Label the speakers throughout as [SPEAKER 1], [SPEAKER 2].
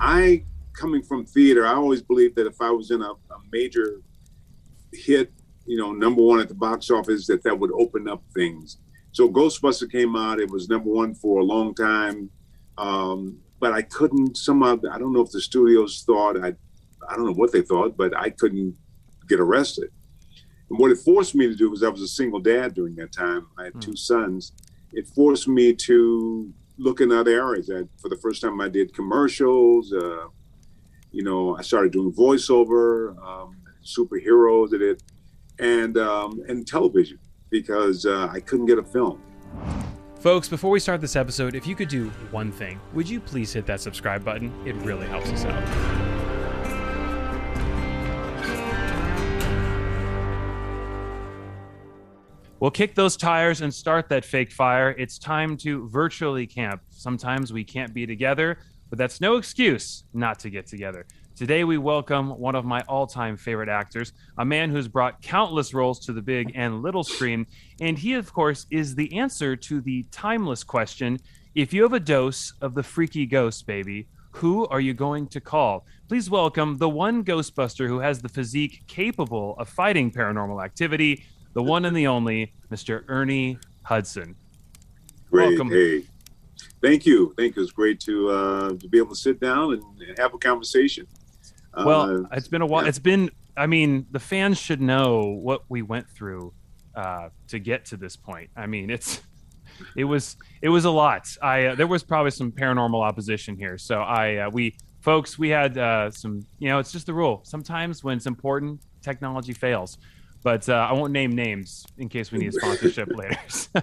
[SPEAKER 1] I, coming from theater, I always believed that if I was in a, a major hit, you know, number one at the box office, that that would open up things. So Ghostbuster came out. It was number one for a long time, um, but I couldn't. Somehow, I don't know if the studios thought I, I don't know what they thought, but I couldn't get arrested. And what it forced me to do was I was a single dad during that time. I had mm. two sons. It forced me to look in other areas. I, for the first time, I did commercials. Uh, you know, I started doing voiceover, um, superheroes, did it, and um, and television because uh, I couldn't get a film.
[SPEAKER 2] Folks, before we start this episode, if you could do one thing, would you please hit that subscribe button? It really helps us out. We'll kick those tires and start that fake fire. It's time to virtually camp. Sometimes we can't be together, but that's no excuse not to get together. Today, we welcome one of my all time favorite actors, a man who's brought countless roles to the big and little screen. And he, of course, is the answer to the timeless question if you have a dose of the freaky ghost, baby, who are you going to call? Please welcome the one Ghostbuster who has the physique capable of fighting paranormal activity, the one and the only Mr. Ernie Hudson.
[SPEAKER 1] Great. Welcome. Hey, thank you. Thank you. It's great to uh, to be able to sit down and, and have a conversation.
[SPEAKER 2] Well, uh, it's been a while. Yeah. It's been. I mean, the fans should know what we went through uh, to get to this point. I mean, it's it was it was a lot. I uh, there was probably some paranormal opposition here. So I uh, we folks we had uh, some. You know, it's just the rule. Sometimes when it's important, technology fails. But uh, I won't name names in case we need a sponsorship later.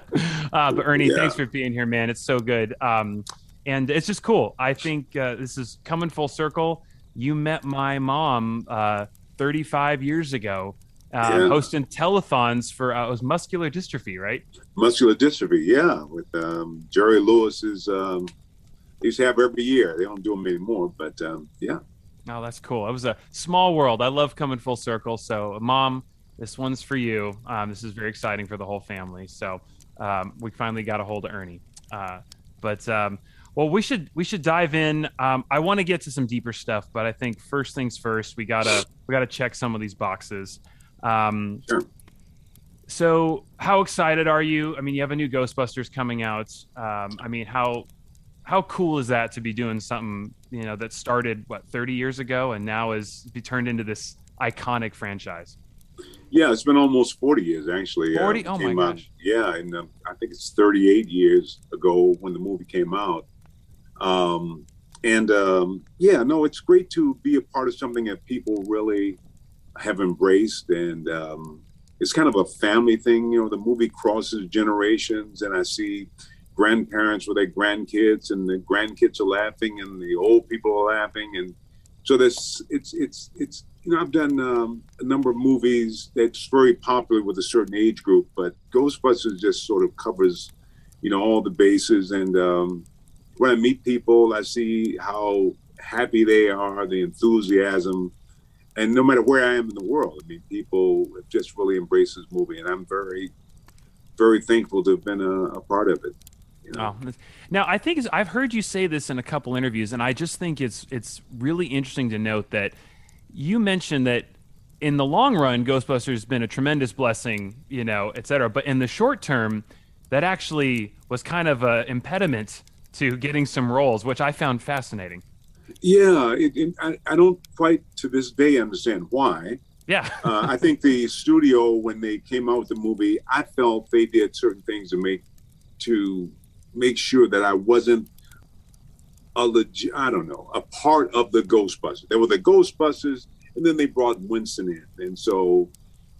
[SPEAKER 2] uh, but Ernie, yeah. thanks for being here, man. It's so good. Um, and it's just cool. I think uh, this is coming full circle. You met my mom uh, 35 years ago, uh, yeah. hosting telethons for uh, it was muscular dystrophy, right?
[SPEAKER 1] Muscular dystrophy, yeah. With um, Jerry Lewis's, um, they used to have every year. They don't do them anymore, but um, yeah.
[SPEAKER 2] Oh, that's cool. It was a small world. I love coming full circle. So, mom, this one's for you. Um, this is very exciting for the whole family. So um, we finally got a hold of Ernie. Uh, but um, well, we should we should dive in. Um, I want to get to some deeper stuff, but I think first things first, we gotta we gotta check some of these boxes. Um, sure. So, how excited are you? I mean, you have a new Ghostbusters coming out. Um, I mean, how how cool is that to be doing something you know that started what 30 years ago and now is be turned into this iconic franchise?
[SPEAKER 1] Yeah, it's been almost 40 years actually.
[SPEAKER 2] Uh, 40? Uh, oh my
[SPEAKER 1] out,
[SPEAKER 2] gosh.
[SPEAKER 1] Yeah, and um, I think it's 38 years ago when the movie came out. Um, and um, yeah, no, it's great to be a part of something that people really have embraced. And um, it's kind of a family thing. You know, the movie crosses generations, and I see grandparents with their grandkids, and the grandkids are laughing, and the old people are laughing. And so this, it's, it's, it's, you know, I've done um, a number of movies that's very popular with a certain age group, but Ghostbusters just sort of covers, you know, all the bases. And um, when I meet people, I see how happy they are, the enthusiasm, and no matter where I am in the world, I mean, people just really embrace this movie, and I'm very, very thankful to have been a, a part of it.
[SPEAKER 2] You know? oh. Now, I think I've heard you say this in a couple interviews, and I just think it's it's really interesting to note that you mentioned that in the long run, Ghostbusters has been a tremendous blessing, you know, et cetera. But in the short term, that actually was kind of an impediment to getting some roles, which I found fascinating.
[SPEAKER 1] Yeah, it, it, I, I, don't quite to this day understand why.
[SPEAKER 2] Yeah.
[SPEAKER 1] uh, I think the studio, when they came out with the movie, I felt they did certain things to make to make sure that I wasn't a legit, I don't know, a part of the Ghostbusters. There were the Ghostbusters, and then they brought Winston in. And so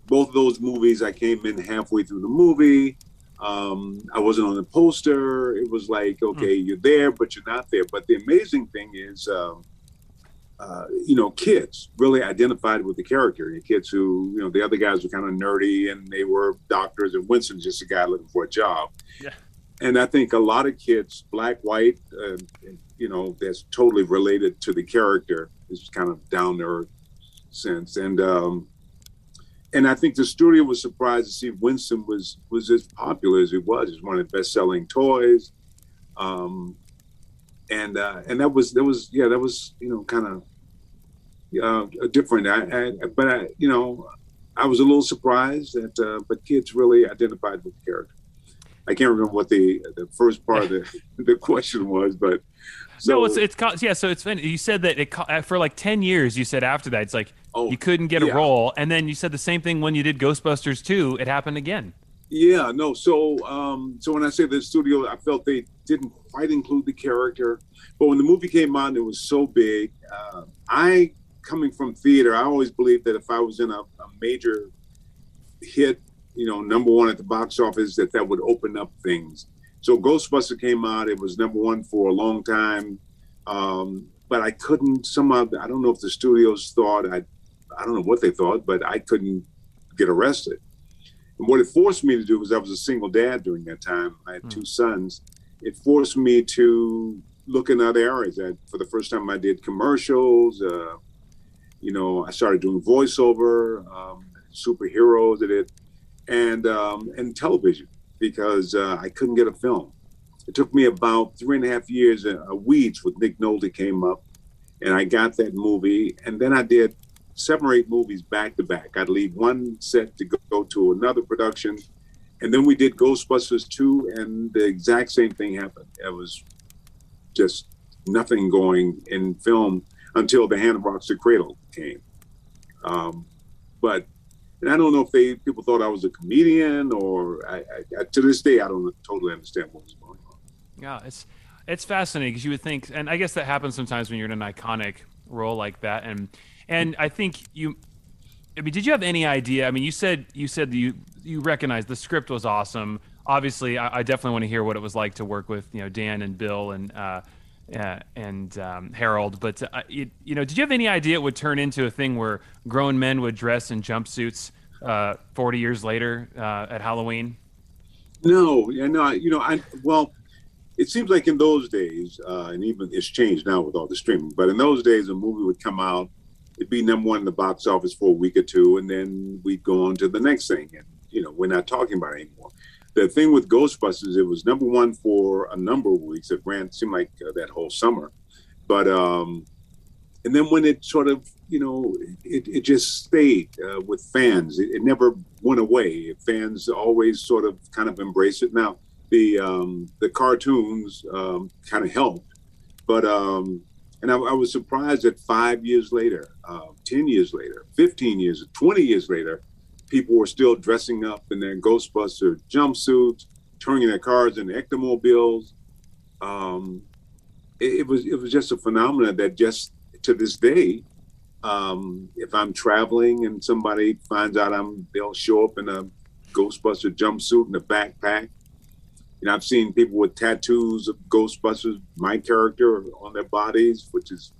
[SPEAKER 1] both of those movies, I came in halfway through the movie. Um, I wasn't on the poster. It was like, hmm. okay, mm. you're there, but you're not there. But the amazing thing is, um, uh, you know, kids really identified with the character. The kids who, you know, the other guys were kind of nerdy and they were doctors, and Winston's just a guy looking for a job. Yeah. And I think a lot of kids, black, white, uh, you know, that's totally related to the character. It's kind of down earth sense. And um, and I think the studio was surprised to see Winston was was as popular as he was. He's one of the best selling toys. Um, and uh, and that was that was yeah that was you know kind of uh, different. I, I, but I you know I was a little surprised that uh, but kids really identified with the character. I can't remember what the the first part of the, the question was, but
[SPEAKER 2] so, no, it's it's yeah. So it's been you said that it uh, for like ten years. You said after that, it's like oh, you couldn't get a role, and then you said the same thing when you did Ghostbusters two. It happened again.
[SPEAKER 1] Yeah, no. So, um, so when I say the studio, I felt they didn't quite include the character, but when the movie came on, it was so big. Uh, I, coming from theater, I always believed that if I was in a, a major hit, you know, number one at the box office, that that would open up things. So Ghostbuster came out. It was number one for a long time, um, but I couldn't. Somehow, I don't know if the studios thought I, I don't know what they thought, but I couldn't get arrested. And what it forced me to do was I was a single dad during that time. I had mm. two sons. It forced me to look in other areas. I, for the first time, I did commercials. Uh, you know, I started doing voiceover, um, superheroes, did it, and um, and television because uh, I couldn't get a film. It took me about three and a half years. Uh, Weeds with Nick Nolte came up, and I got that movie. And then I did seven or eight movies back to back. I'd leave one set to go to another production, and then we did Ghostbusters 2, and the exact same thing happened. It was just nothing going in film until The Hand That Rocks the Cradle came. Um, but and I don't know if they people thought I was a comedian or I, I, to this day I don't totally understand what was going on.
[SPEAKER 2] Yeah, it's it's fascinating because you would think, and I guess that happens sometimes when you're in an iconic role like that, and and I think you. I mean, did you have any idea? I mean, you said you said you you recognized the script was awesome. Obviously, I, I definitely want to hear what it was like to work with you know Dan and Bill and uh, uh, and um, Harold. But uh, it, you know, did you have any idea it would turn into a thing where grown men would dress in jumpsuits uh, forty years later uh, at Halloween?
[SPEAKER 1] No, yeah, no. You know, I well, it seems like in those days, uh, and even it's changed now with all the streaming. But in those days, a movie would come out it'd be number one in the box office for a week or two, and then we'd go on to the next thing. And you know, we're not talking about it anymore. The thing with Ghostbusters, it was number one for a number of weeks. It ran seemed like uh, that whole summer, but um, and then when it sort of you know it, it just stayed uh, with fans. It, it, never went away. Fans always sort of kind of embraced it. Now the um, the cartoons um, kind of helped, but um, and I, I, was surprised that five years later, uh, 10 years later, 15 years, 20 years later, people were still dressing up in their Ghostbuster jumpsuits, turning their cars into ectomobiles. Um, it, it, was it was just a phenomenon that just to this day, um, if I'm traveling and somebody finds out I'm, they'll show up in a Ghostbuster jumpsuit and a backpack you know, I've seen people with tattoos of Ghostbusters, my character, on their bodies, which is,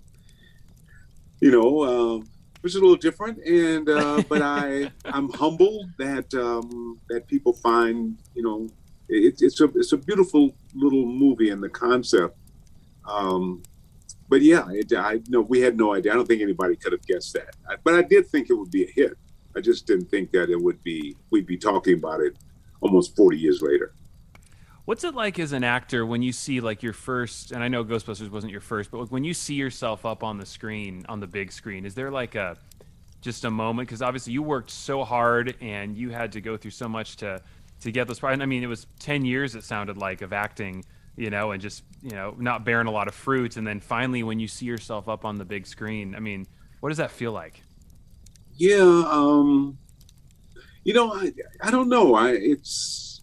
[SPEAKER 1] you know, uh, which is a little different. And uh, but I, I'm humbled that um, that people find, you know, it, it's a it's a beautiful little movie and the concept. Um, but yeah, it, I know we had no idea. I don't think anybody could have guessed that. I, but I did think it would be a hit. I just didn't think that it would be. We'd be talking about it almost 40 years later.
[SPEAKER 2] What's it like as an actor when you see like your first? And I know Ghostbusters wasn't your first, but when you see yourself up on the screen, on the big screen, is there like a just a moment? Because obviously you worked so hard and you had to go through so much to to get those. I mean, it was ten years. It sounded like of acting, you know, and just you know not bearing a lot of fruit. And then finally, when you see yourself up on the big screen, I mean, what does that feel like?
[SPEAKER 1] Yeah, um, you know, I I don't know. I it's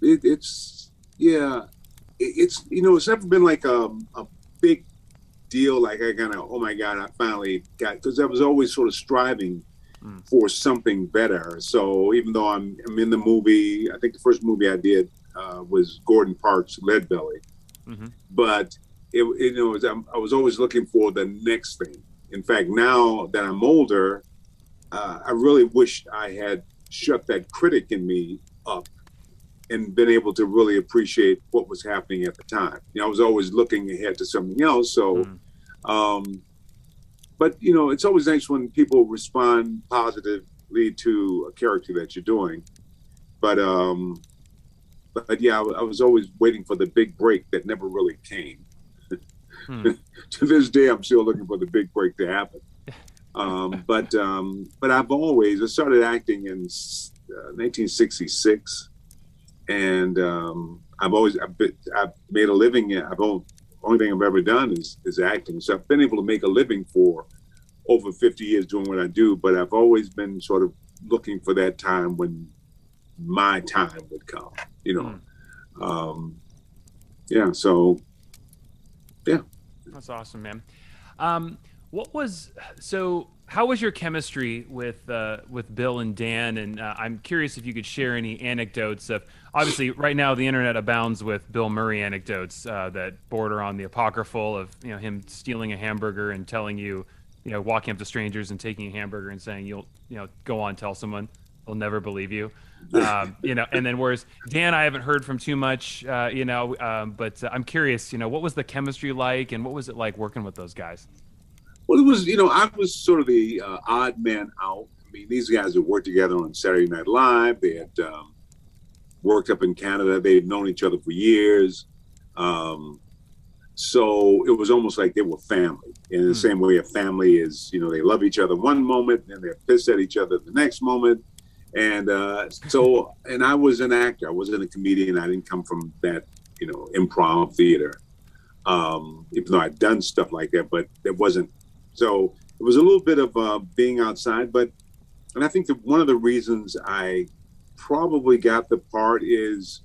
[SPEAKER 1] it, it's yeah, it's you know it's never been like a, a big deal. Like I kind of oh my god, I finally got because I was always sort of striving mm. for something better. So even though I'm I'm in the movie, I think the first movie I did uh, was Gordon Parks' Lead Belly, mm-hmm. but it, it, you know I was always looking for the next thing. In fact, now that I'm older, uh, I really wish I had shut that critic in me up and been able to really appreciate what was happening at the time. You know, I was always looking ahead to something else. So, mm. um, but you know, it's always nice when people respond positively to a character that you're doing. But um, but yeah, I, I was always waiting for the big break that never really came. hmm. to this day, I'm still looking for the big break to happen. Um, but um, but I've always I started acting in uh, 1966, and um, I've always I've, been, I've, made a living. I've only, only thing I've ever done is is acting. So I've been able to make a living for over 50 years doing what I do. But I've always been sort of looking for that time when my time would come. You know, mm. um, yeah. So yeah,
[SPEAKER 2] that's awesome, man. Um, what was so? How was your chemistry with uh, with Bill and Dan? And uh, I'm curious if you could share any anecdotes of. Obviously, right now the internet abounds with Bill Murray anecdotes uh, that border on the apocryphal of you know him stealing a hamburger and telling you, you know, walking up to strangers and taking a hamburger and saying you'll you know go on tell someone they'll never believe you. Um, you know, and then whereas Dan, I haven't heard from too much, uh, you know, um, but uh, I'm curious, you know, what was the chemistry like, and what was it like working with those guys?
[SPEAKER 1] Well, it was, you know, I was sort of the uh, odd man out. I mean, these guys had worked together on Saturday Night Live. They had um, worked up in Canada. They had known each other for years. Um, so it was almost like they were family. In the mm. same way a family is, you know, they love each other one moment and they're pissed at each other the next moment. And uh, so, and I was an actor. I wasn't a comedian. I didn't come from that, you know, improv theater. Um, even though I'd done stuff like that, but it wasn't so it was a little bit of uh, being outside, but and I think that one of the reasons I probably got the part is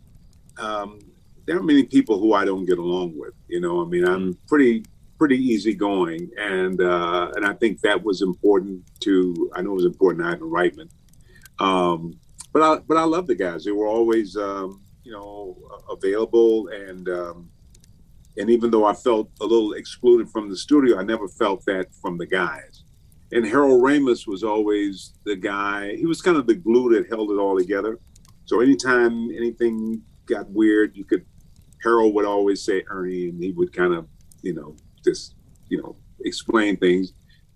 [SPEAKER 1] um, there are many people who I don't get along with. You know, I mean, I'm mm. pretty pretty easygoing, and uh, and I think that was important to. I know it was important to Ivan Reitman, um, but I but I love the guys. They were always um, you know available and um, and even though I felt a little excluded from the studio, I never felt that from the guys. And Harold Ramis was always the guy. He was kind of the glue that held it all together. So anytime anything got weird, you could Harold would always say Ernie, and he would kind of, you know, just you know explain things.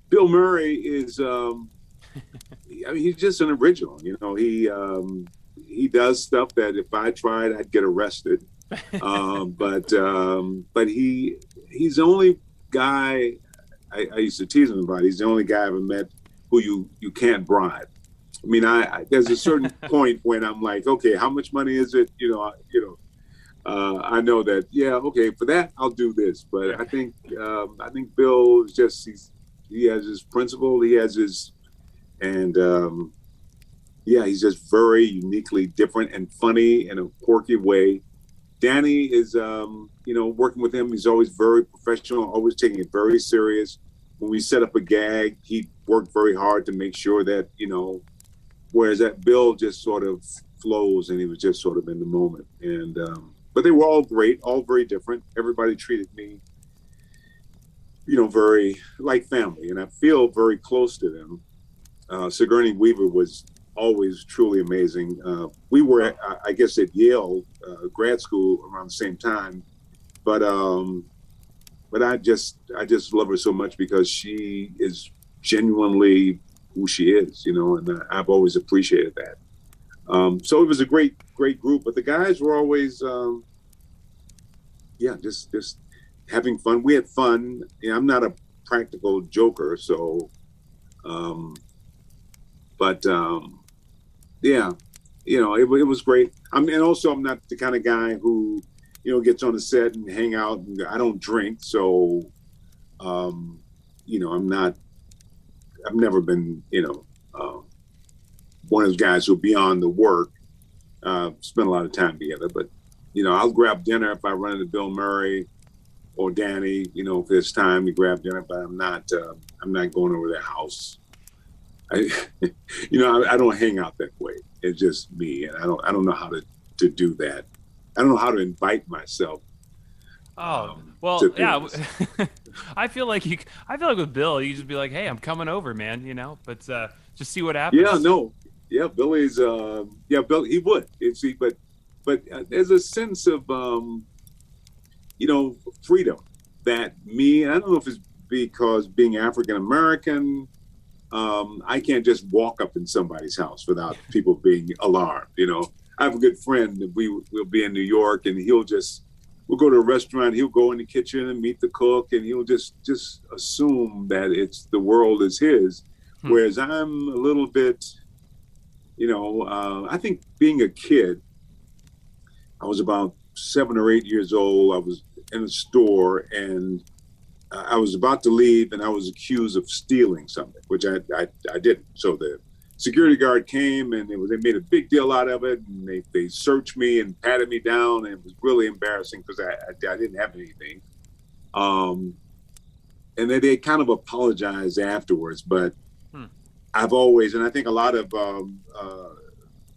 [SPEAKER 1] Bill Murray is, um, I mean, he's just an original. You know, he um, he does stuff that if I tried, I'd get arrested um, but um, but he he's the only guy I, I, used to tease him about. He's the only guy I ever met who you you can't bribe. I mean, I, I there's a certain point when I'm like, okay, how much money is it? You know, I, you know. Uh, I know that, yeah, okay, for that I'll do this. But I think um, I think Bill is just he's he has his principle, he has his, and um, yeah, he's just very uniquely different and funny in a quirky way. Danny is, um, you know, working with him. He's always very professional, always taking it very serious. When we set up a gag, he worked very hard to make sure that, you know, whereas that Bill just sort of flows and he was just sort of in the moment. And, um, but they were all great, all very different. Everybody treated me, you know, very like family. And I feel very close to them. Uh, Sigourney Weaver was always truly amazing. Uh, we were, I guess, at Yale uh, grad school around the same time, but um, but I just I just love her so much because she is genuinely who she is, you know, and I've always appreciated that. Um, so it was a great great group, but the guys were always, um, yeah, just just having fun. We had fun. You know, I'm not a practical joker, so. Um, but um, yeah, you know, it, it was great. I mean, and also I'm not the kind of guy who, you know, gets on the set and hang out. And I don't drink, so, um, you know, I'm not. I've never been, you know, uh, one of those guys who beyond the work uh, spend a lot of time together. But you know, I'll grab dinner if I run into Bill Murray or Danny. You know, if there's time to grab dinner, but I'm not. Uh, I'm not going over their house I, you know, I, I, don't hang out that way. It's just me, and I don't, I don't know how to to do that. I don't know how to invite myself.
[SPEAKER 2] Oh um, well, yeah. I feel like you. I feel like with Bill, you just be like, "Hey, I'm coming over, man," you know. But uh, just see what happens.
[SPEAKER 1] Yeah, no, yeah. Billy's, uh, yeah, Bill. He would. It's, but, but uh, there's a sense of, um, you know, freedom that me. I don't know if it's because being African American um, I can't just walk up in somebody's house without people being alarmed. You know, I have a good friend. We will be in New York, and he'll just we'll go to a restaurant. He'll go in the kitchen and meet the cook, and he'll just just assume that it's the world is his. Hmm. Whereas I'm a little bit, you know, uh, I think being a kid, I was about seven or eight years old. I was in a store and I was about to leave, and I was accused of stealing something, which I I, I didn't. So the security guard came and was, they made a big deal out of it and they, they searched me and patted me down and it was really embarrassing because I, I, I, didn't have anything um, and then they kind of apologized afterwards but hmm. i've always and i think a lot of um, uh,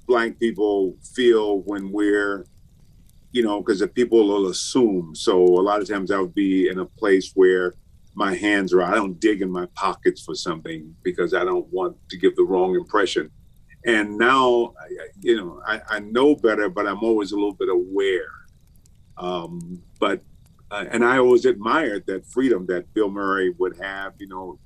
[SPEAKER 1] blank people feel when we're you know because the people will assume so a lot of times i would be in a place where my hands are. I don't dig in my pockets for something because I don't want to give the wrong impression. And now, you know, I, I know better, but I'm always a little bit aware. Um, but uh, and I always admired that freedom that Bill Murray would have. You know,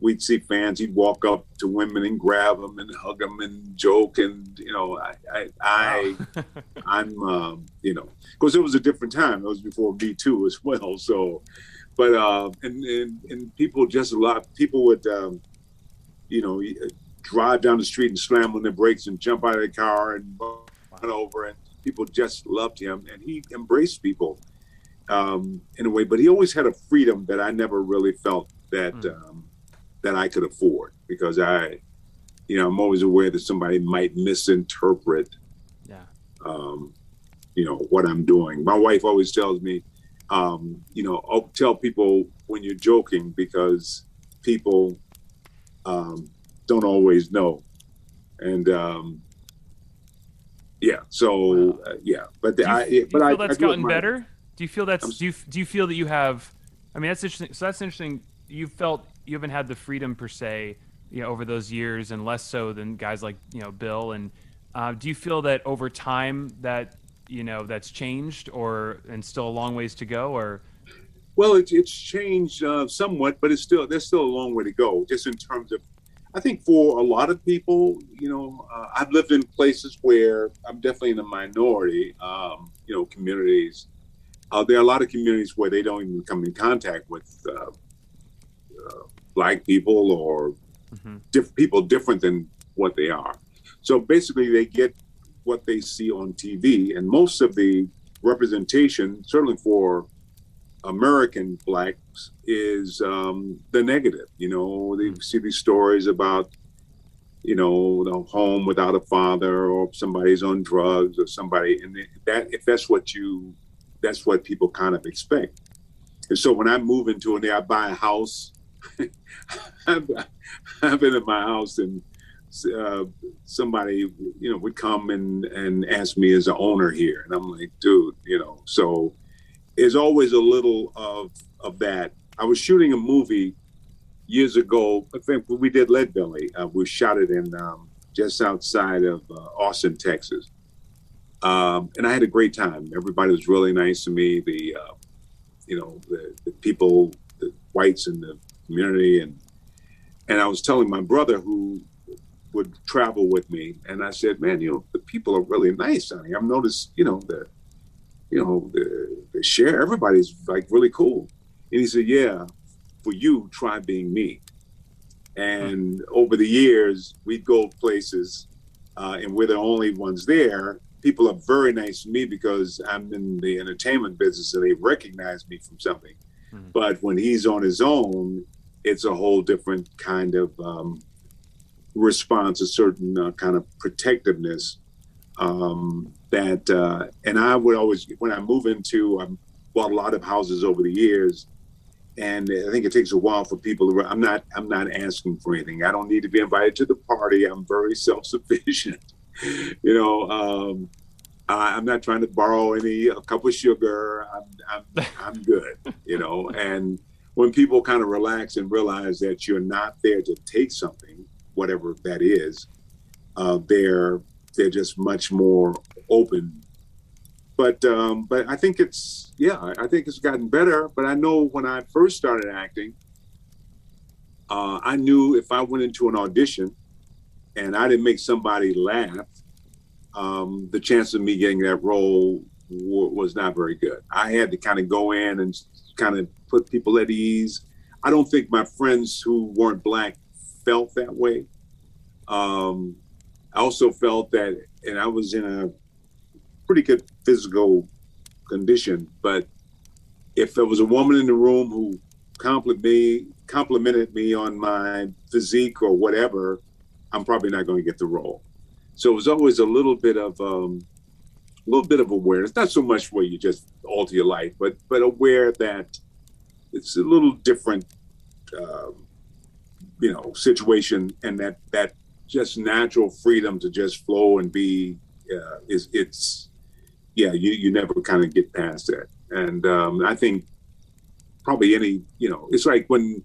[SPEAKER 1] we'd see fans, he'd walk up to women and grab them and hug them and joke, and you know, I, I, I I'm, um, you know, because it was a different time. It was before Me Too as well, so but uh, and, and and people just a lot. People would, um, you know, drive down the street and slam on their brakes and jump out of the car and run over, and people just loved him, and he embraced people um, in a way. But he always had a freedom that I never really felt that mm. um, that I could afford because I, you know, I'm always aware that somebody might misinterpret, yeah, um, you know, what I'm doing. My wife always tells me um, you know, I'll tell people when you're joking because people um, don't always know. And um, yeah, so uh, yeah, but
[SPEAKER 2] do you,
[SPEAKER 1] I,
[SPEAKER 2] do you but feel I, that's I gotten better. Do you feel that's do you do you feel that you have? I mean, that's interesting. So that's interesting. You felt you haven't had the freedom per se, you know, over those years, and less so than guys like you know Bill. And uh, do you feel that over time that you know that's changed, or and still a long ways to go, or?
[SPEAKER 1] Well, it, it's changed uh, somewhat, but it's still there's still a long way to go, just in terms of. I think for a lot of people, you know, uh, I've lived in places where I'm definitely in a minority, um, you know, communities. Uh, there are a lot of communities where they don't even come in contact with uh, black people or mm-hmm. diff- people different than what they are. So basically, they get what they see on TV. And most of the representation, certainly for American blacks, is um, the negative. You know, they see these stories about, you know, the home without a father, or somebody's on drugs, or somebody, and that if that's what you, that's what people kind of expect. And so when I move into and I buy a house, I've, I've been in my house and uh, somebody you know would come and and ask me as an owner here. And i'm like dude you know so there's always a little of of that. I was shooting a movie years ago. I think we did leadbelly uh, we shot it in um, just outside of uh, austin texas. Um, and i had a great time. Everybody was really nice to me. The uh, you know the, the people the whites and the community and and i was telling my brother who would travel with me, and I said, "Man, you know, the people are really nice honey. I've noticed, you know, the, you know, the, the share. Everybody's like really cool." And he said, "Yeah, for you, try being me." And over the years, we'd go places, uh, and we're the only ones there. People are very nice to me because I'm in the entertainment business, and they recognize me from something. Mm-hmm. But when he's on his own, it's a whole different kind of um, response, a certain uh, kind of protectiveness um, that, uh, and I would always, when I move into, I've bought a lot of houses over the years, and I think it takes a while for people to. I'm not. I'm not asking for anything. I don't need to be invited to the party. I'm very self sufficient. you know, um, I, am not trying to borrow any a cup of sugar. I'm I'm, I'm good. You know, and when people kind of relax and realize that you're not there to take something, whatever that is, uh, they're they're just much more open. But um, but I think it's yeah, I think it's gotten better. But I know when I first started acting, uh, I knew if I went into an audition and I didn't make somebody laugh, um, the chance of me getting that role w- was not very good. I had to kind of go in and kind of put people at ease. I don't think my friends who weren't black felt that way. Um, I also felt that, and I was in a pretty good physical condition, but if there was a woman in the room who complimented me, complimented me on my physique or whatever, I'm probably not going to get the role. So it was always a little bit of um, little bit of awareness, not so much where you just alter your life, but but aware that it's a little different, um, you know, situation, and that that just natural freedom to just flow and be uh, is it's yeah you you never kind of get past that, and um, I think probably any you know it's like when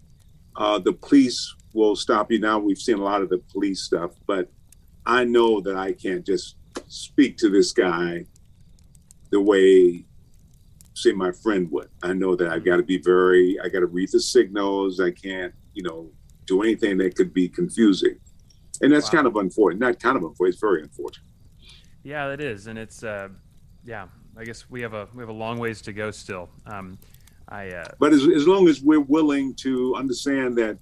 [SPEAKER 1] uh, the police will stop you now. We've seen a lot of the police stuff, but I know that I can't just speak to this guy the way say my friend would. I know that I've got to be very, I got to read the signals. I can't, you know, do anything that could be confusing. And that's wow. kind of unfortunate. Not kind of unfortunate. It's very unfortunate.
[SPEAKER 2] Yeah, it is, and it's, uh, yeah. I guess we have a we have a long ways to go still. Um, I. Uh,
[SPEAKER 1] but as as long as we're willing to understand that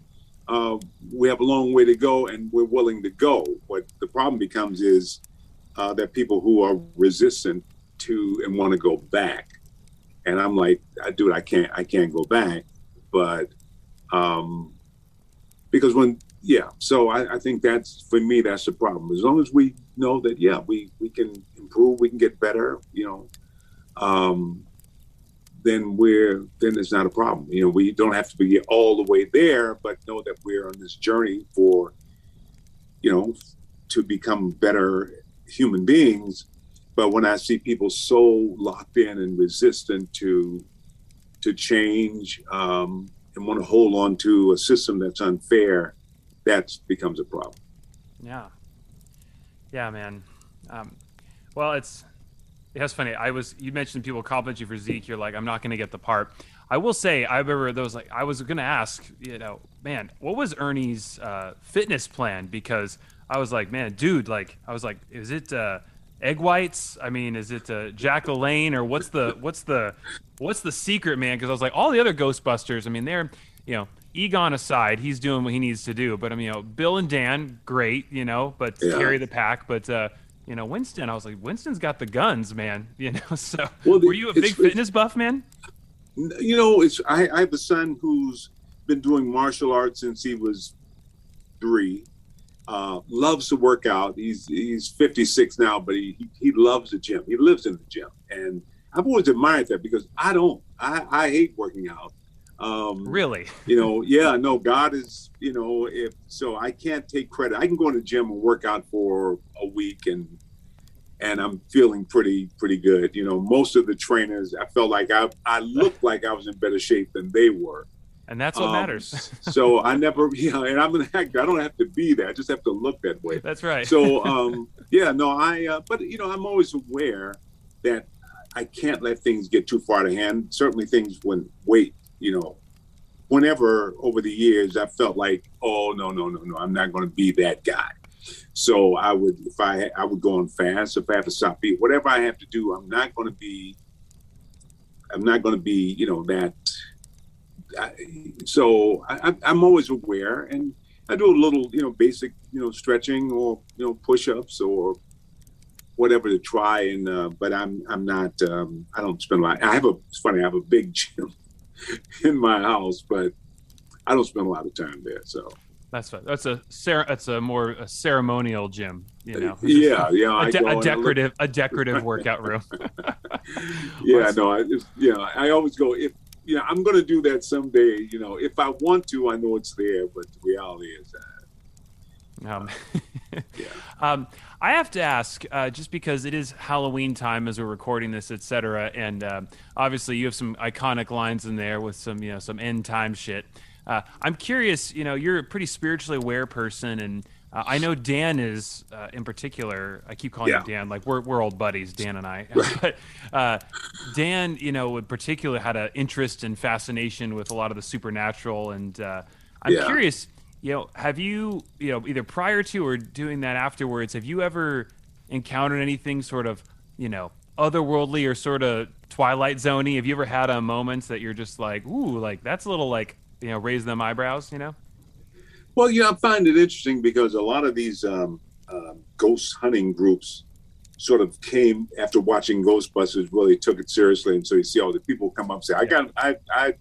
[SPEAKER 1] uh, we have a long way to go, and we're willing to go. What the problem becomes is uh, that people who are resistant to and want to go back. And I'm like, dude, I can't, I can't go back. But um, because when, yeah, so I, I think that's for me, that's the problem. As long as we know that, yeah, we we can improve, we can get better, you know, um, then we're then it's not a problem. You know, we don't have to be all the way there, but know that we're on this journey for, you know, to become better human beings but when I see people so locked in and resistant to to change um, and want to hold on to a system that's unfair, that becomes a problem.
[SPEAKER 2] Yeah, yeah, man. Um, well, it's that's funny. I was you mentioned people compliment you for Zeke. You're like, I'm not going to get the part. I will say, I remember those like I was going to ask, you know, man, what was Ernie's uh, fitness plan? Because I was like, man, dude, like I was like, is it? Uh, egg whites? I mean, is it uh, Jack LaLanne or what's the what's the what's the secret, man? Because I was like, all the other Ghostbusters. I mean, they're you know Egon aside, he's doing what he needs to do. But I mean, you know, Bill and Dan, great, you know, but yeah. carry the pack. But uh, you know, Winston, I was like, Winston's got the guns, man. You know, so well, the, were you a big fitness buff, man?
[SPEAKER 1] You know, it's I, I have a son who's been doing martial arts since he was three uh, loves to work out. He's he's 56 now, but he, he, he loves the gym. He lives in the gym, and I've always admired that because I don't. I I hate working out.
[SPEAKER 2] Um, really?
[SPEAKER 1] you know, yeah. No, God is. You know, if so, I can't take credit. I can go in the gym and work out for a week and and I'm feeling pretty pretty good. You know, most of the trainers, I felt like I I looked like I was in better shape than they were
[SPEAKER 2] and that's what um, matters.
[SPEAKER 1] so I never, you know, and I'm an actor. I don't have to be that. I just have to look that way.
[SPEAKER 2] That's right.
[SPEAKER 1] so, um, yeah, no, I, uh, but you know, I'm always aware that I can't let things get too far to hand. Certainly, things when weight, you know, whenever over the years I felt like, oh no, no, no, no, I'm not going to be that guy. So I would, if I, I would go on fast. If I have to stop eating, whatever I have to do, I'm not going to be. I'm not going to be, you know, that I, so I, am always aware, and I do a little, you know, basic, you know, stretching or you know, push-ups or whatever to try. And uh, but I'm I'm not um, I don't spend a lot. I have a it's funny I have a big gym in my house, but I don't spend a lot of time there. So
[SPEAKER 2] that's a, that's a that's a more a ceremonial gym, you know.
[SPEAKER 1] Yeah, yeah.
[SPEAKER 2] A, de- a decorative a decorative workout room.
[SPEAKER 1] yeah, no, I just, yeah, I always go if you know, I'm going to do that someday. You know, if I want to, I know it's there, but the reality is that. Um,
[SPEAKER 2] yeah. Um, I have to ask, uh, just because it is Halloween time as we're recording this, etc., and uh, obviously you have some iconic lines in there with some, you know, some end time shit. Uh, I'm curious. You know, you're a pretty spiritually aware person, and uh, I know Dan is uh, in particular. I keep calling yeah. him Dan, like we're we're old buddies, Dan and I. but uh, Dan, you know, in particular, had an interest and fascination with a lot of the supernatural, and uh, I'm yeah. curious. You know, have you, you know, either prior to or doing that afterwards, have you ever encountered anything sort of, you know, otherworldly or sort of Twilight Zoney? Have you ever had a moment that you're just like, ooh, like that's a little like you know raise them eyebrows, you know?
[SPEAKER 1] Well, yeah, I find it interesting because a lot of these um, uh, ghost hunting groups sort of came after watching Ghostbusters, really took it seriously, and so you see all the people come up and say, "I got, I, I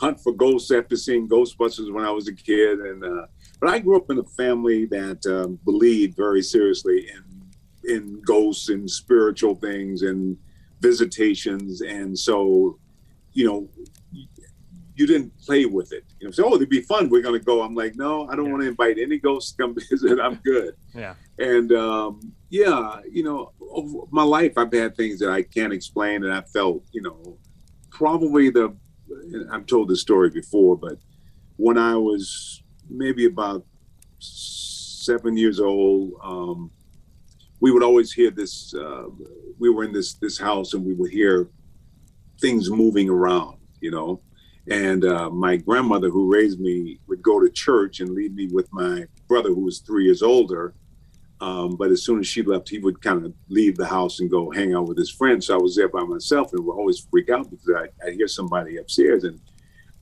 [SPEAKER 1] hunt for ghosts after seeing Ghostbusters when I was a kid," and uh, but I grew up in a family that um, believed very seriously in in ghosts and spiritual things and visitations, and so you know you didn't play with it. You know, say, oh, it'd be fun. We're gonna go. I'm like, no, I don't yeah. want to invite any ghosts to come visit. I'm good.
[SPEAKER 2] Yeah.
[SPEAKER 1] And um, yeah, you know, over my life I've had things that I can't explain, and I felt, you know, probably the. I've told this story before, but when I was maybe about seven years old, um, we would always hear this. Uh, we were in this this house, and we would hear things moving around. You know, and uh, my grandmother, who raised me, would go to church and leave me with my brother, who was three years older. Um, but as soon as she left, he would kind of leave the house and go hang out with his friends. So I was there by myself and would always freak out because I, I hear somebody upstairs. And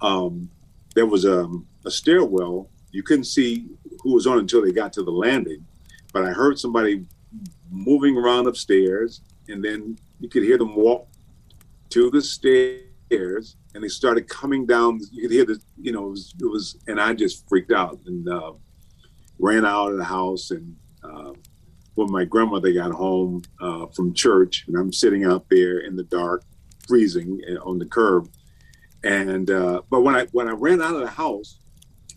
[SPEAKER 1] um, there was a, a stairwell. You couldn't see who was on until they got to the landing. But I heard somebody moving around upstairs, and then you could hear them walk to the stairs and they started coming down. You could hear the, you know, it was, it was and I just freaked out and uh, ran out of the house. And uh, when my grandmother got home uh, from church, and I'm sitting out there in the dark, freezing eh, on the curb. And uh, but when I when I ran out of the house,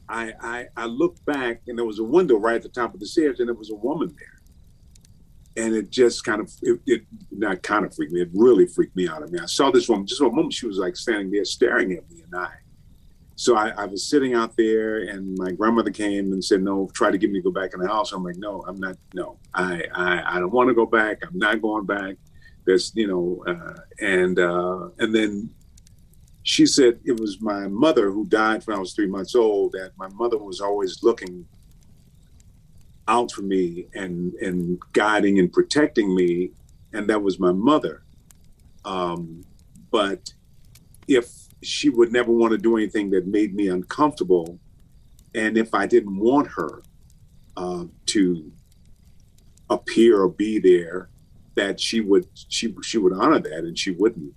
[SPEAKER 1] I, I I looked back and there was a window right at the top of the stairs, and there was a woman there and it just kind of it, it, not kind of freaked me it really freaked me out. I mean i saw this woman just for a moment she was like standing there staring at me and i so I, I, was sitting out there and my grandmother came and said no try to get me to go back in the house. I'm like no i'm not no i i, I don't want to go back i'm not going back. There's you know uh, and uh, and then she said it was my mother who died when i was three months old that my mother was always looking out for me and and guiding and protecting me, and that was my mother. Um, but if she would never want to do anything that made me uncomfortable, and if I didn't want her uh, to appear or be there, that she would she she would honor that, and she wouldn't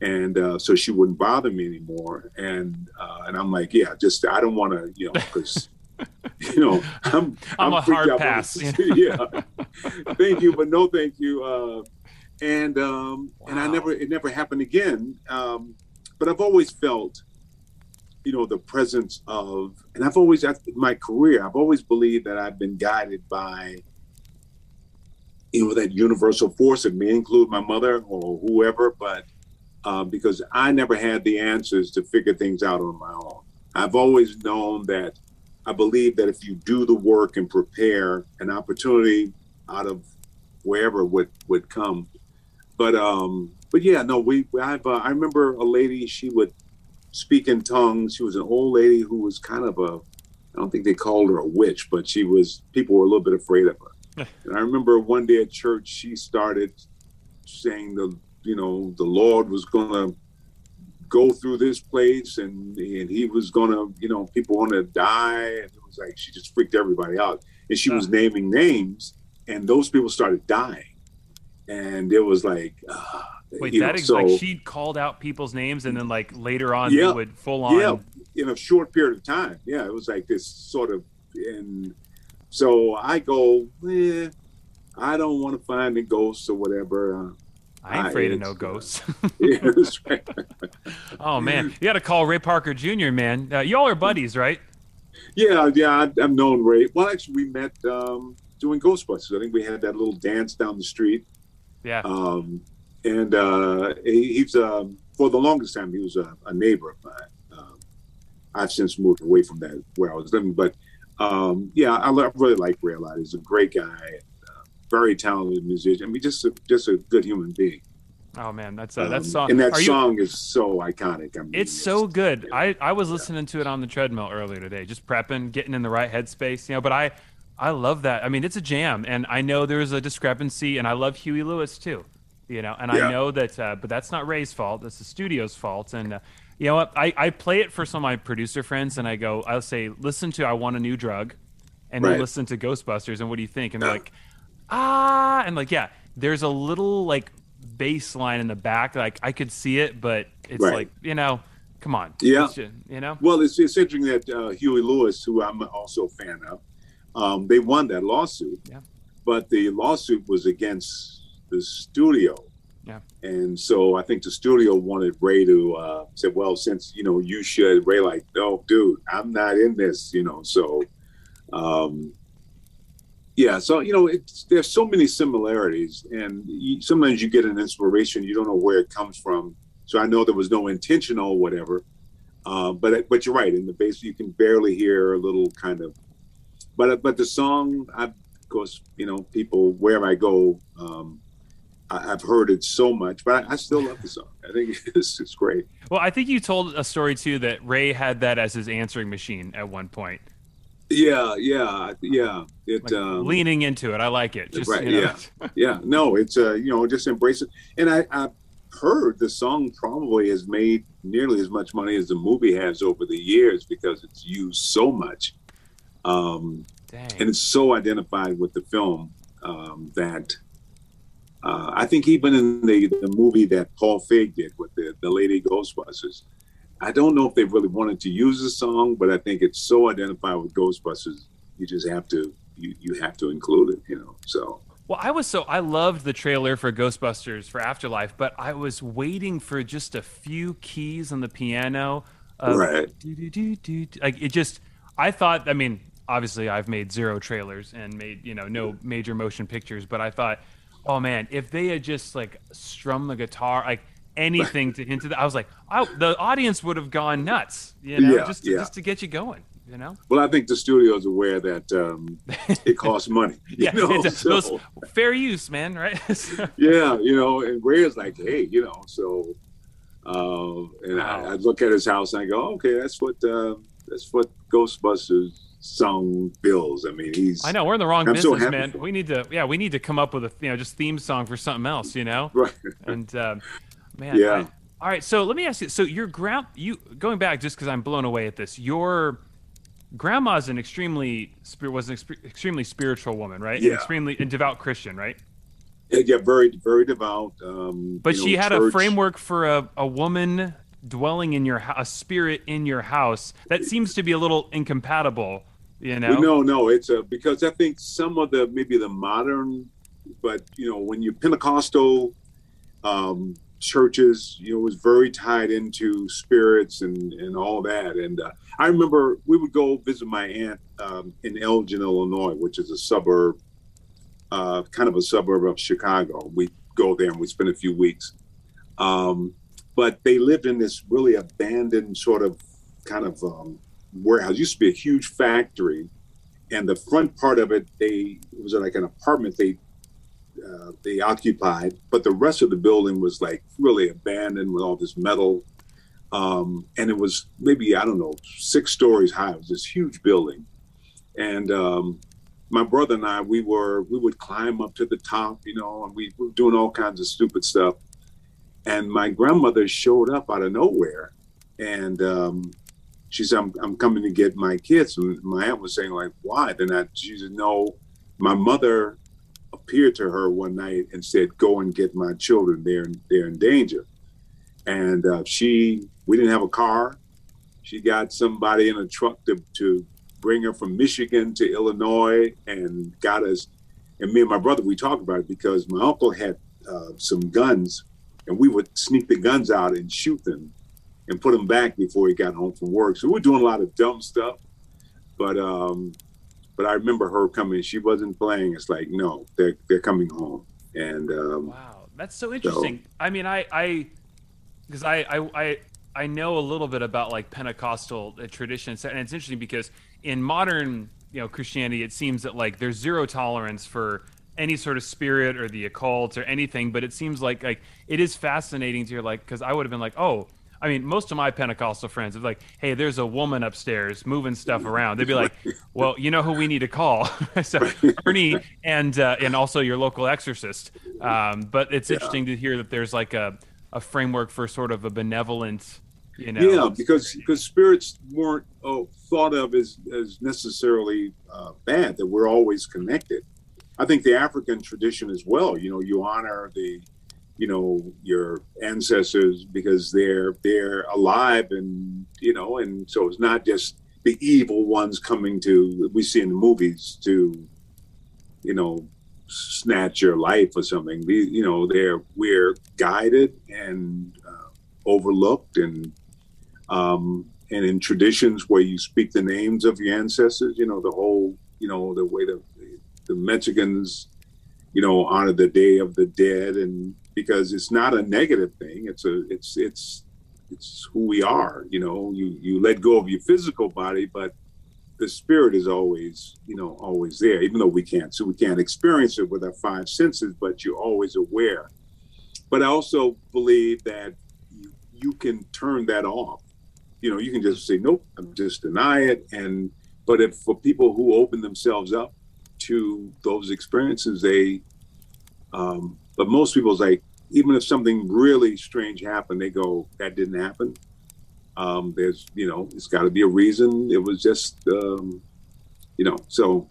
[SPEAKER 1] and uh, so she wouldn't bother me anymore. And uh, and I'm like, yeah, just I don't want to, you know, because you know, I'm
[SPEAKER 2] I'm, I'm a hard pass.
[SPEAKER 1] yeah, thank you, but no, thank you. Uh, and um, wow. and I never it never happened again. Um, but I've always felt, you know, the presence of, and I've always in my career, I've always believed that I've been guided by, you know, that universal force. It may include my mother or whoever, but uh, because I never had the answers to figure things out on my own. I've always known that I believe that if you do the work and prepare, an opportunity out of wherever would would come. But um, but yeah, no, we I've uh, I remember a lady. She would speak in tongues. She was an old lady who was kind of a I don't think they called her a witch, but she was people were a little bit afraid of her. and I remember one day at church, she started saying the you know the Lord was gonna go through this place and and he was gonna you know people want to die. And it was like she just freaked everybody out. And she was naming names and those people started dying. And it was like uh,
[SPEAKER 2] wait that know, is so, like she called out people's names and then like later on
[SPEAKER 1] yeah,
[SPEAKER 2] they would full on
[SPEAKER 1] yeah in a short period of time. Yeah it was like this sort of and so i go eh, i don't want to find a ghosts or whatever uh,
[SPEAKER 2] I ain't afraid of no ghosts. right. oh man, you got to call Ray Parker Jr. Man, uh, y'all are buddies, right?
[SPEAKER 1] Yeah, yeah, I, have known Ray. Well, actually, we met um, doing Ghostbusters. I think we had that little dance down the street.
[SPEAKER 2] Yeah.
[SPEAKER 1] Um, and uh, he, he's um, for the longest time he was a, a neighbor of mine. Um, I've since moved away from that where I was living, but um, yeah, I, I, really like Ray a lot. He's a great guy very talented musician. I mean, just a, just a good human being.
[SPEAKER 2] Oh man, that's uh, that song.
[SPEAKER 1] Um, and that Are song you, is so iconic. I mean,
[SPEAKER 2] it's, it's so good. I I was listening to it on the treadmill earlier today, just prepping, getting in the right headspace. You know, but I I love that. I mean, it's a jam, and I know there's a discrepancy, and I love Huey Lewis too. you know. And yeah. I know that, uh, but that's not Ray's fault. That's the studio's fault. And uh, you know what? I, I play it for some of my producer friends, and I go, I'll say, listen to "I Want a New Drug," and right. they listen to Ghostbusters, and what do you think? And they're like, ah, and like, yeah, there's a little like bass line in the back, like I could see it, but it's right. like you know, come on,
[SPEAKER 1] yeah,
[SPEAKER 2] just, you know.
[SPEAKER 1] Well, it's it's interesting that uh, Huey Lewis, who I'm also a fan of, um, they won that lawsuit.
[SPEAKER 2] Yeah.
[SPEAKER 1] But the lawsuit was against the studio.
[SPEAKER 2] Yeah.
[SPEAKER 1] And so I think the studio wanted Ray to uh, say, well, since you know you should, Ray like, no, dude, I'm not in this, you know. So, um, yeah. So you know, it's, there's so many similarities, and you, sometimes you get an inspiration, you don't know where it comes from. So I know there was no intentional whatever, uh, but but you're right. In the bass, you can barely hear a little kind of but but the song, I, of course, you know, people wherever I go, um, I, have heard it so much, but I, I, still love the song. I think it's, it's great.
[SPEAKER 2] Well, I think you told a story too that Ray had that as his answering machine at one point.
[SPEAKER 1] Yeah, yeah, yeah. It
[SPEAKER 2] like um, leaning into it. I like it.
[SPEAKER 1] Just, right. You know. Yeah, yeah. No, it's uh, you know, just embrace it. And I, I heard the song probably has made nearly as much money as the movie has over the years because it's used so much. Um, and it's so identified with the film um, that uh, I think even in the, the movie that Paul Feig did with the, the Lady Ghostbusters, I don't know if they really wanted to use the song, but I think it's so identified with Ghostbusters, you just have to you, you have to include it, you know. So
[SPEAKER 2] well, I was so I loved the trailer for Ghostbusters for Afterlife, but I was waiting for just a few keys on the piano.
[SPEAKER 1] right.
[SPEAKER 2] Like it just, I thought. I mean, obviously I've made zero trailers and made you know no major motion pictures, but I thought, oh man, if they had just like strummed the guitar, like anything to hint to that, I was like, oh, the audience would have gone nuts, you know, yeah, just to, yeah. just to get you going. You know?
[SPEAKER 1] Well, I think the studio is aware that um, it costs money.
[SPEAKER 2] yeah, know? so, fair use, man, right?
[SPEAKER 1] yeah, you know, and Ray is like, hey, you know, so, uh, and wow. I, I, look at his house and I go, okay, that's what uh, that's what Ghostbusters song bills. I mean, he's.
[SPEAKER 2] I know we're in the wrong I'm business, so man. We need to, yeah, we need to come up with a, you know, just theme song for something else, you know.
[SPEAKER 1] Right.
[SPEAKER 2] And um, man,
[SPEAKER 1] yeah.
[SPEAKER 2] I, all right, so let me ask you. So your grand, you going back just because I'm blown away at this. Your grandma's an extremely spirit was an extremely spiritual woman, right?
[SPEAKER 1] Yeah.
[SPEAKER 2] An extremely and devout Christian, right?
[SPEAKER 1] Yeah, very very devout. Um,
[SPEAKER 2] but she know, had church. a framework for a, a woman dwelling in your a spirit in your house that seems to be a little incompatible you know
[SPEAKER 1] well, no no it's a because i think some of the maybe the modern but you know when you're pentecostal um churches you know was very tied into spirits and and all that. And uh, i remember we would go visit my aunt um, in elgin illinois which is a suburb uh, kind of a suburb of chicago. We go there and we spend a few weeks. Um, but they lived in this really abandoned sort of kind of um, warehouse. It used to be a huge factory, and the front part of it, they it was like an apartment. They uh, they occupied, but the rest of the building was like really abandoned with all this metal. Um, and it was maybe I don't know six stories high. It was this huge building, and um, my brother and I we were we would climb up to the top, you know, and we were doing all kinds of stupid stuff. And my grandmother showed up out of nowhere, and um, she said, I'm, I'm coming to get my kids. And my aunt was saying, like, why? Then I, she said, no, my mother appeared to her one night and said, go and get my children. They're, they're in danger. And uh, she, we didn't have a car. She got somebody in a truck to, to bring her from Michigan to Illinois and got us. And me and my brother, we talked about it because my uncle had uh, some guns and we would sneak the guns out and shoot them and put them back before he got home from work. So we were doing a lot of dumb stuff. But um, but I remember her coming. She wasn't playing. It's like no, they're they're coming home. And um,
[SPEAKER 2] wow, that's so interesting. So, I mean, I I because I, I I I know a little bit about like Pentecostal uh, traditions, and it's interesting because in modern you know Christianity, it seems that like there's zero tolerance for any sort of spirit or the occult or anything. But it seems like like it is fascinating to hear like because I would have been like, oh, I mean, most of my Pentecostal friends are like, "Hey, there's a woman upstairs moving stuff around." They'd be like, "Well, you know who we need to call?" so Ernie and uh, and also your local exorcist. Um, but it's yeah. interesting to hear that there's like a a framework for sort of a benevolent. You know,
[SPEAKER 1] yeah, because because spirits weren't oh, thought of as as necessarily uh, bad. That we're always connected. I think the African tradition as well. You know, you honor the you know your ancestors because they're they're alive and you know and so it's not just the evil ones coming to we see in the movies to you know snatch your life or something. We, you know they're we're guided and uh, overlooked and um and in traditions where you speak the names of your ancestors you know the whole you know the way the the mexicans you know honor the day of the dead and because it's not a negative thing. It's a it's it's it's who we are. You know, you you let go of your physical body, but the spirit is always you know always there. Even though we can't so we can't experience it with our five senses, but you're always aware. But I also believe that you, you can turn that off. You know, you can just say nope, I'm just deny it. And but if for people who open themselves up to those experiences, they um, but most people's like, even if something really strange happened, they go, that didn't happen. Um, there's, you know, it's got to be a reason. It was just, um, you know, so.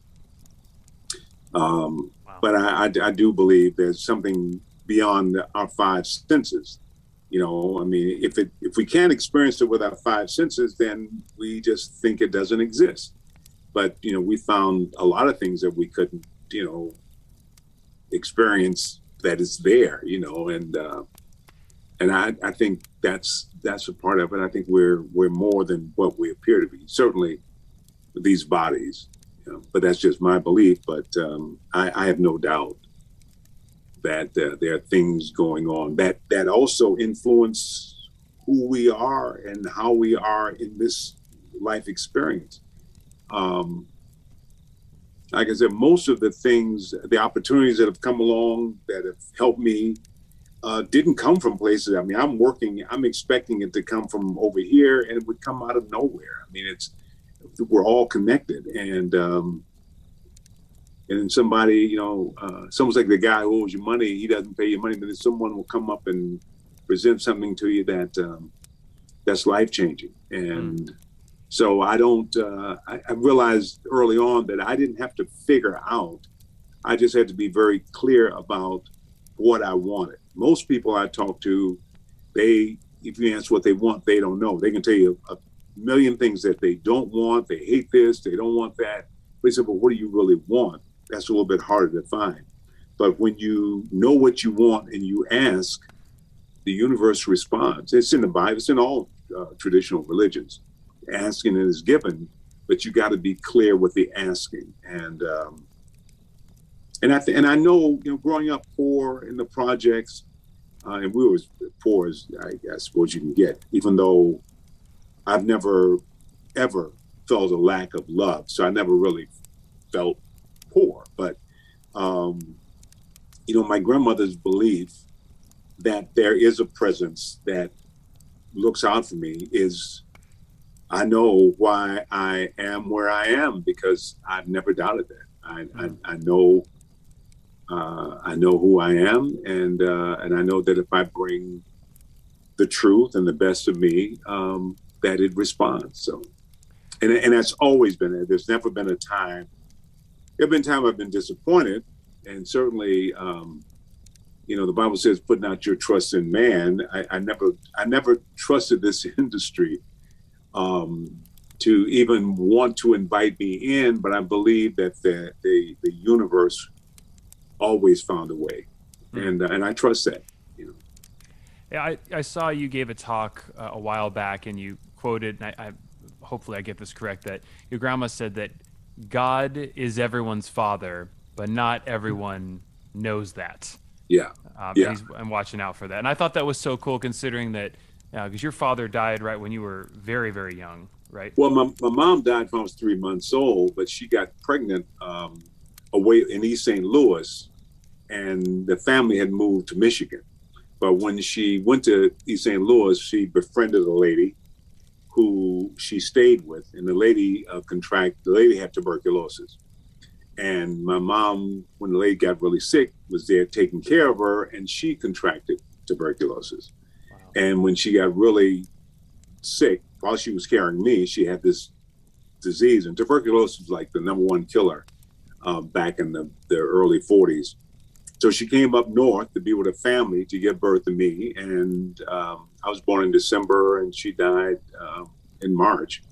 [SPEAKER 1] Um, wow. But I, I, I, do believe there's something beyond our five senses. You know, I mean, if it if we can't experience it with our five senses, then we just think it doesn't exist. But you know, we found a lot of things that we couldn't, you know, experience that is there, you know, and uh, and I, I think that's that's a part of it. I think we're we're more than what we appear to be. Certainly, these bodies, you know, but that's just my belief. But um, I, I, have no doubt that uh, there are things going on that that also influence who we are and how we are in this life experience. Um, like I said, most of the things, the opportunities that have come along that have helped me uh, didn't come from places. I mean, I'm working, I'm expecting it to come from over here and it would come out of nowhere. I mean, it's, we're all connected. And, um, and somebody, you know, uh, someone's like the guy who owes you money, he doesn't pay you money, but then someone will come up and present something to you that um, that's life changing. And, mm so I don't, uh, I, I realized early on that I didn't have to figure out. I just had to be very clear about what I wanted. Most people I talk to, they, if you ask what they want, they don't know. They can tell you a million things that they don't want. They hate this, they don't want that. But say, but what do you really want? That's a little bit harder to find. But when you know what you want and you ask, the universe responds. It's in the Bible, it's in all uh, traditional religions asking and is given, but you got to be clear with the asking. And um, and I th- and I know you know growing up poor in the projects, uh, and we were as poor as I, I suppose you can get, even though I've never ever felt a lack of love, so I never really felt poor. But um, you know, my grandmother's belief that there is a presence that looks out for me is I know why I am where I am because I've never doubted that. I, I, mm. I know uh, I know who I am, and uh, and I know that if I bring the truth and the best of me, um, that it responds. So, and and that's always been it. There's never been a time. There've been times I've been disappointed, and certainly, um, you know, the Bible says, "Put not your trust in man." I, I never I never trusted this industry um, to even want to invite me in, but I believe that the the, the universe always found a way, mm-hmm. and uh, and I trust that. You know.
[SPEAKER 2] Yeah, I, I saw you gave a talk uh, a while back, and you quoted. And I, I hopefully I get this correct. That your grandma said that God is everyone's father, but not everyone knows that.
[SPEAKER 1] Yeah.
[SPEAKER 2] Um, yeah. And I'm watching out for that. And I thought that was so cool considering that yeah, because your father died right when you were very, very young, right?
[SPEAKER 1] Well, my, my mom died when I was three months old, but she got pregnant um, away in East St. Louis, and the family had moved to Michigan. But when she went to East St. Louis, she befriended a lady who she stayed with, and the lady uh, contract the lady had tuberculosis. And my mom, when the lady got really sick, was there taking care of her, and she contracted tuberculosis. And when she got really sick, while she was carrying me, she had this disease, and tuberculosis was like the number one killer um, back in the, the early 40s. So she came up north to be with her family to give birth to me, and um, I was born in December, and she died uh, in March.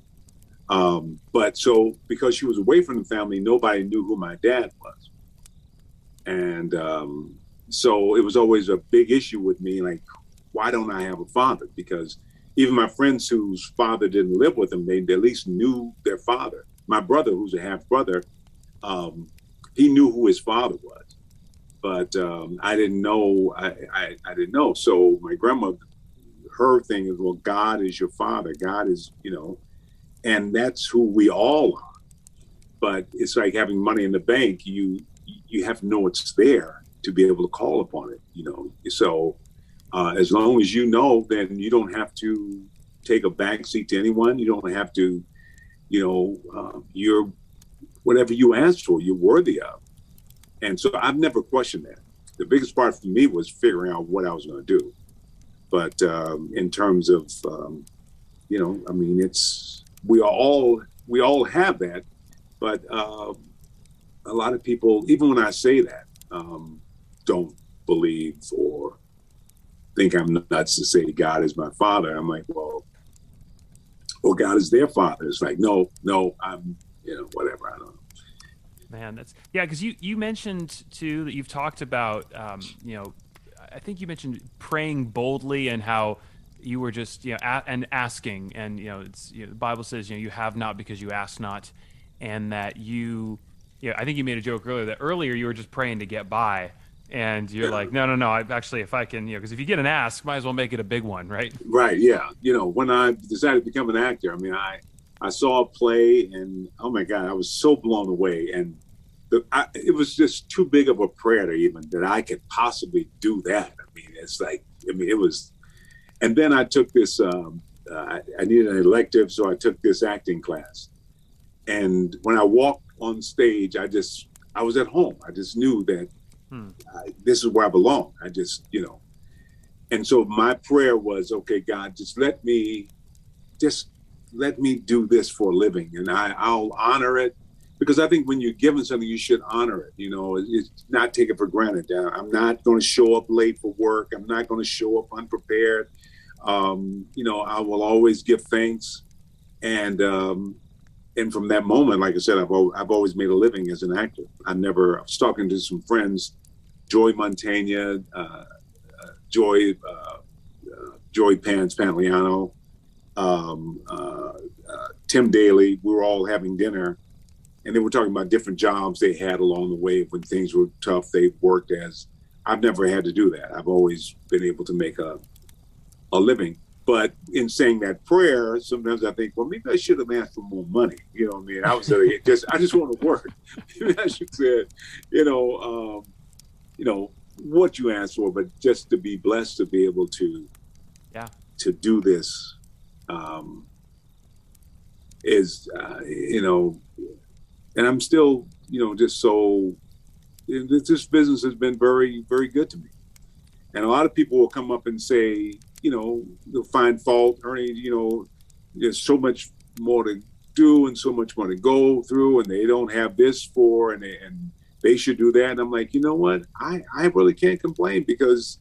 [SPEAKER 1] Um, but so because she was away from the family, nobody knew who my dad was, and um, so it was always a big issue with me. Like, why don't I have a father? Because even my friends whose father didn't live with them, they, at least knew their father. My brother, who's a half brother, um, he knew who his father was, but um, I didn't know. I, I, I didn't know. So my grandma, her thing is, well, God is your father. God is, you know, and that's who we all are. But it's like having money in the bank. You you have to know it's there to be able to call upon it. You know, so uh, as long as you know, then you don't have to take a backseat to anyone. You don't have to, you know, uh, you're whatever you asked for, you're worthy of. And so I've never questioned that. The biggest part for me was figuring out what I was going to do. But um, in terms of, um, you know, I mean, it's we are all we all have that, but uh, a lot of people, even when I say that, um, don't believe or think I'm nuts to say God is my father. I'm like, well, well, God is their father. It's like, no, no, I'm, you know, whatever. I don't know.
[SPEAKER 2] Man, that's yeah. Because you you mentioned too that you've talked about, um, you know, I think you mentioned praying boldly and how you were just you know a- and asking and you know it's you know, the Bible says you know you have not because you ask not, and that you, you know, I think you made a joke earlier that earlier you were just praying to get by and you're like, no, no, no. I actually, if I can, you know, because if you get an ask, might as well make it a big one, right?
[SPEAKER 1] Right. Yeah. You know, when I decided to become an actor, I mean, I I saw a play, and oh my god, I was so blown away, and the, I, it was just too big of a prayer to even that I could possibly do that. I mean, it's like, I mean, it was, and then I took this. Um, uh, I, I needed an elective, so I took this acting class, and when I walked on stage, I just I was at home. I just knew that Hmm. I, this is where I belong. I just, you know. And so my prayer was, okay, God, just let me, just let me do this for a living, and I, I'll honor it because I think when you're given something, you should honor it. You know, it's not take it for granted. I'm not going to show up late for work. I'm not going to show up unprepared. Um, you know, I will always give thanks, and um, and from that moment, like I said, I've I've always made a living as an actor. I never. I was talking to some friends, Joe Mantegna, uh, uh, Joe uh, uh Joe Pants Pantoliano, um, uh, uh, Tim Daly. We were all having dinner, and they were talking about different jobs they had along the way when things were tough. They worked as. I've never had to do that. I've always been able to make a a living but in saying that prayer, sometimes I think, well, maybe I should have asked for more money. You know what I mean? I was just, I just want to work. maybe I should say, you know, um, you know what you asked for, but just to be blessed to be able to,
[SPEAKER 2] yeah,
[SPEAKER 1] to do this, um, is uh, you know, and I'm still, you know, just so. This business has been very, very good to me, and a lot of people will come up and say, you know, they'll find fault. Ernie, you know, there's so much more to do and so much more to go through, and they don't have this for, and they, and they should do that. And I'm like, you know what? I I really can't complain because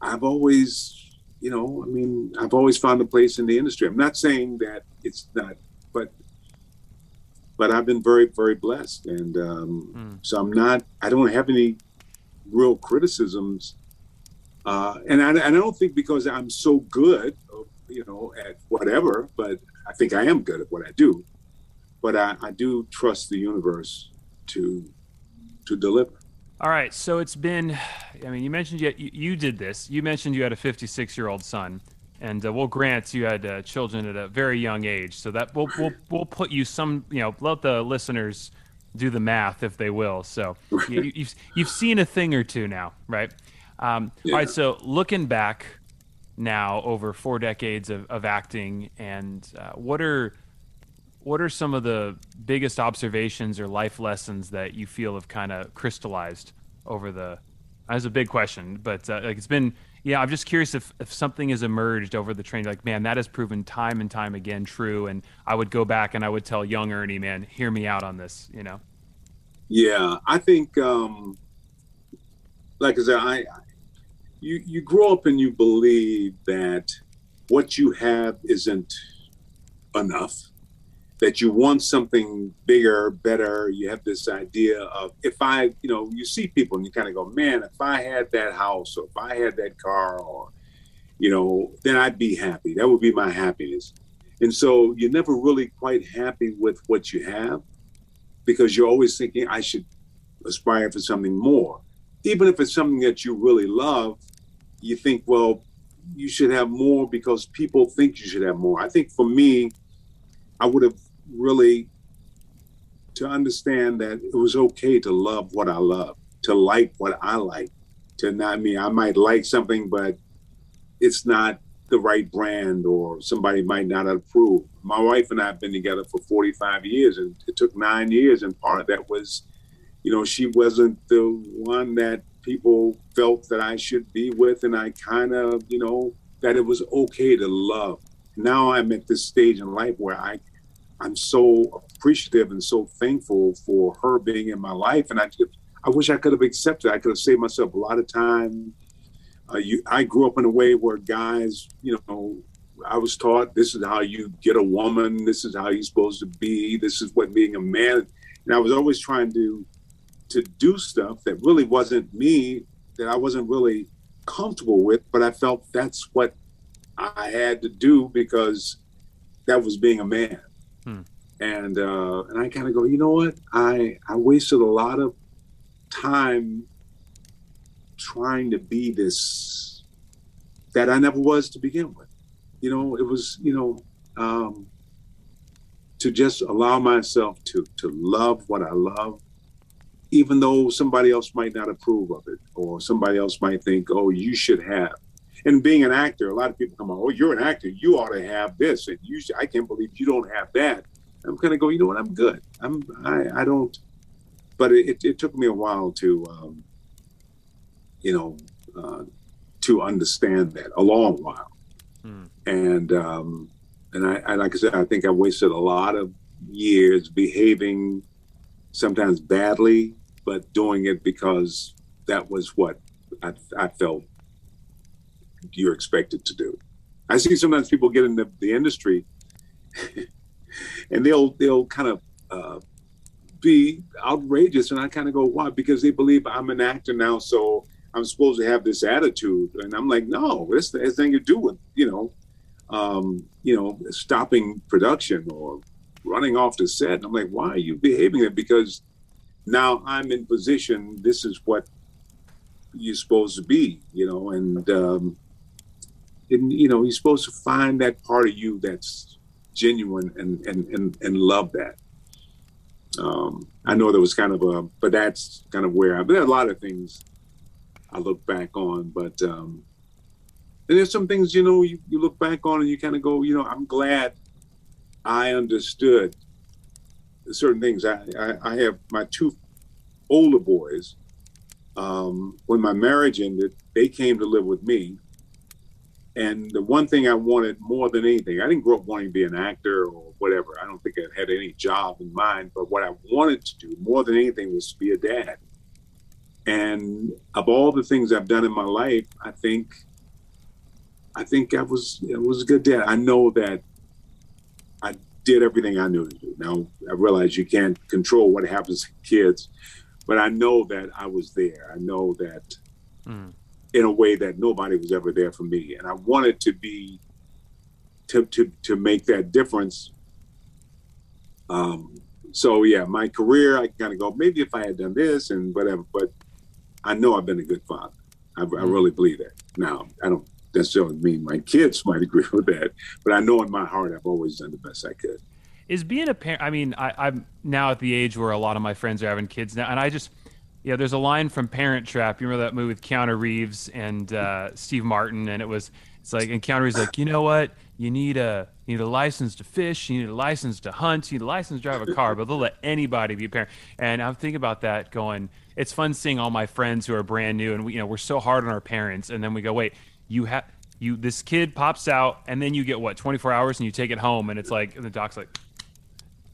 [SPEAKER 1] I've always, you know, I mean, I've always found a place in the industry. I'm not saying that it's not, but but I've been very very blessed, and um, mm. so I'm not. I don't have any real criticisms uh, and, I, I don't think because I'm so good, you know, at whatever, but I think I am good at what I do. But I, I do trust the universe to to deliver.
[SPEAKER 2] All right, so it's been. I mean, you mentioned you, you did this. You mentioned you had a 56 year old son, and uh, we'll grant you had uh, children at a very young age. So that we'll, we'll we'll put you some. You know, let the listeners do the math if they will. So you, you've you've seen a thing or two now, right? Um, yeah. All right, so looking back now over four decades of, of acting, and uh, what are what are some of the biggest observations or life lessons that you feel have kind of crystallized over the? That's a big question, but uh, like it's been. Yeah, I'm just curious if, if something has emerged over the training, like, man, that has proven time and time again true. And I would go back and I would tell young Ernie, man, hear me out on this, you know?
[SPEAKER 1] Yeah, I think, um, like I said, I, you you grow up and you believe that what you have isn't enough that you want something bigger better. You have this idea of if i you know you see people and you kind of go man if i had that house or if i had that car or you know then i'd be happy. That would be my happiness. And so you're never really quite happy with what you have because you're always thinking i should aspire for something more. Even if it's something that you really love you think, well, you should have more because people think you should have more. I think for me, I would have really to understand that it was okay to love what I love, to like what I like, to not mean I might like something, but it's not the right brand or somebody might not approve. My wife and I have been together for 45 years and it took nine years and part of that was, you know, she wasn't the one that people felt that I should be with, and I kind of, you know, that it was okay to love. Now I'm at this stage in life where I, I'm so appreciative and so thankful for her being in my life, and I, just, I wish I could have accepted. I could have saved myself a lot of time. Uh, you, I grew up in a way where guys, you know, I was taught this is how you get a woman, this is how you're supposed to be, this is what being a man. And I was always trying to to do stuff that really wasn't me, that I wasn't really comfortable with, but I felt that's what I had to do because that was being a man. Hmm. And uh, and I kind of go, you know what? I I wasted a lot of time trying to be this that I never was to begin with. You know, it was you know um, to just allow myself to to love what I love even though somebody else might not approve of it or somebody else might think, oh, you should have. And being an actor, a lot of people come on, oh, you're an actor, you ought to have this, and you, should, I can't believe you don't have that. I'm kind of going, you know what, I'm good. I'm, I, I don't. But it, it took me a while to, um, you know, uh, to understand that, a long while. Hmm. And um, and I, I, like I said, I think I wasted a lot of years behaving sometimes badly but doing it because that was what I, I felt you're expected to do. I see sometimes people get into the, the industry and they'll they'll kind of uh, be outrageous, and I kind of go, why? Because they believe I'm an actor now, so I'm supposed to have this attitude, and I'm like, no, this has nothing to do with you know, um, you know, stopping production or running off the set. And I'm like, why are you behaving it? Because now I'm in position. This is what you're supposed to be, you know, and um, and you know you're supposed to find that part of you that's genuine and and and, and love that. Um, I know there was kind of a, but that's kind of where I. There are a lot of things I look back on, but um, and there's some things you know you, you look back on and you kind of go, you know, I'm glad I understood certain things. I, I, I have my two older boys. Um, when my marriage ended, they came to live with me. And the one thing I wanted more than anything, I didn't grow up wanting to be an actor or whatever. I don't think I had any job in mind. But what I wanted to do more than anything was to be a dad. And of all the things I've done in my life, I think, I think I was I was a good dad. I know that did everything I knew to do. Now I realize you can't control what happens to kids, but I know that I was there. I know that mm. in a way that nobody was ever there for me, and I wanted to be to to to make that difference. Um, so yeah, my career, I kind of go maybe if I had done this and whatever, but I know I've been a good father. I, mm. I really believe that. Now I don't necessarily mean my kids might agree with that, but I know in my heart I've always done the best I could.
[SPEAKER 2] Is being a parent? I mean, I, I'm now at the age where a lot of my friends are having kids now, and I just yeah, there's a line from Parent Trap. You remember that movie with Keanu Reeves and uh, Steve Martin, and it was it's like, and Keanu Reeves like, you know what? You need a you need a license to fish. You need a license to hunt. You need a license to drive a car, but they'll let anybody be a parent. And I'm thinking about that, going, it's fun seeing all my friends who are brand new, and we, you know, we're so hard on our parents, and then we go, wait, you have you this kid pops out, and then you get what 24 hours, and you take it home, and it's like, and the doc's like,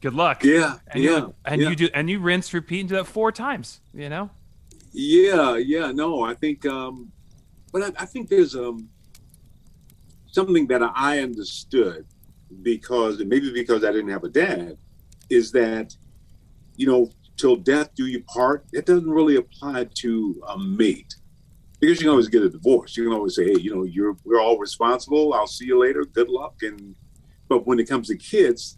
[SPEAKER 2] good luck.
[SPEAKER 1] Yeah,
[SPEAKER 2] and
[SPEAKER 1] yeah,
[SPEAKER 2] you, and
[SPEAKER 1] yeah.
[SPEAKER 2] you do, and you rinse, repeat, and do that four times. You know.
[SPEAKER 1] Yeah, yeah, no, I think, um, but I, I think there's um something that I understood because maybe because I didn't have a dad is that you know till death do you part it doesn't really apply to a mate because you can always get a divorce. You can always say hey you know you're we're all responsible. I'll see you later. Good luck. And but when it comes to kids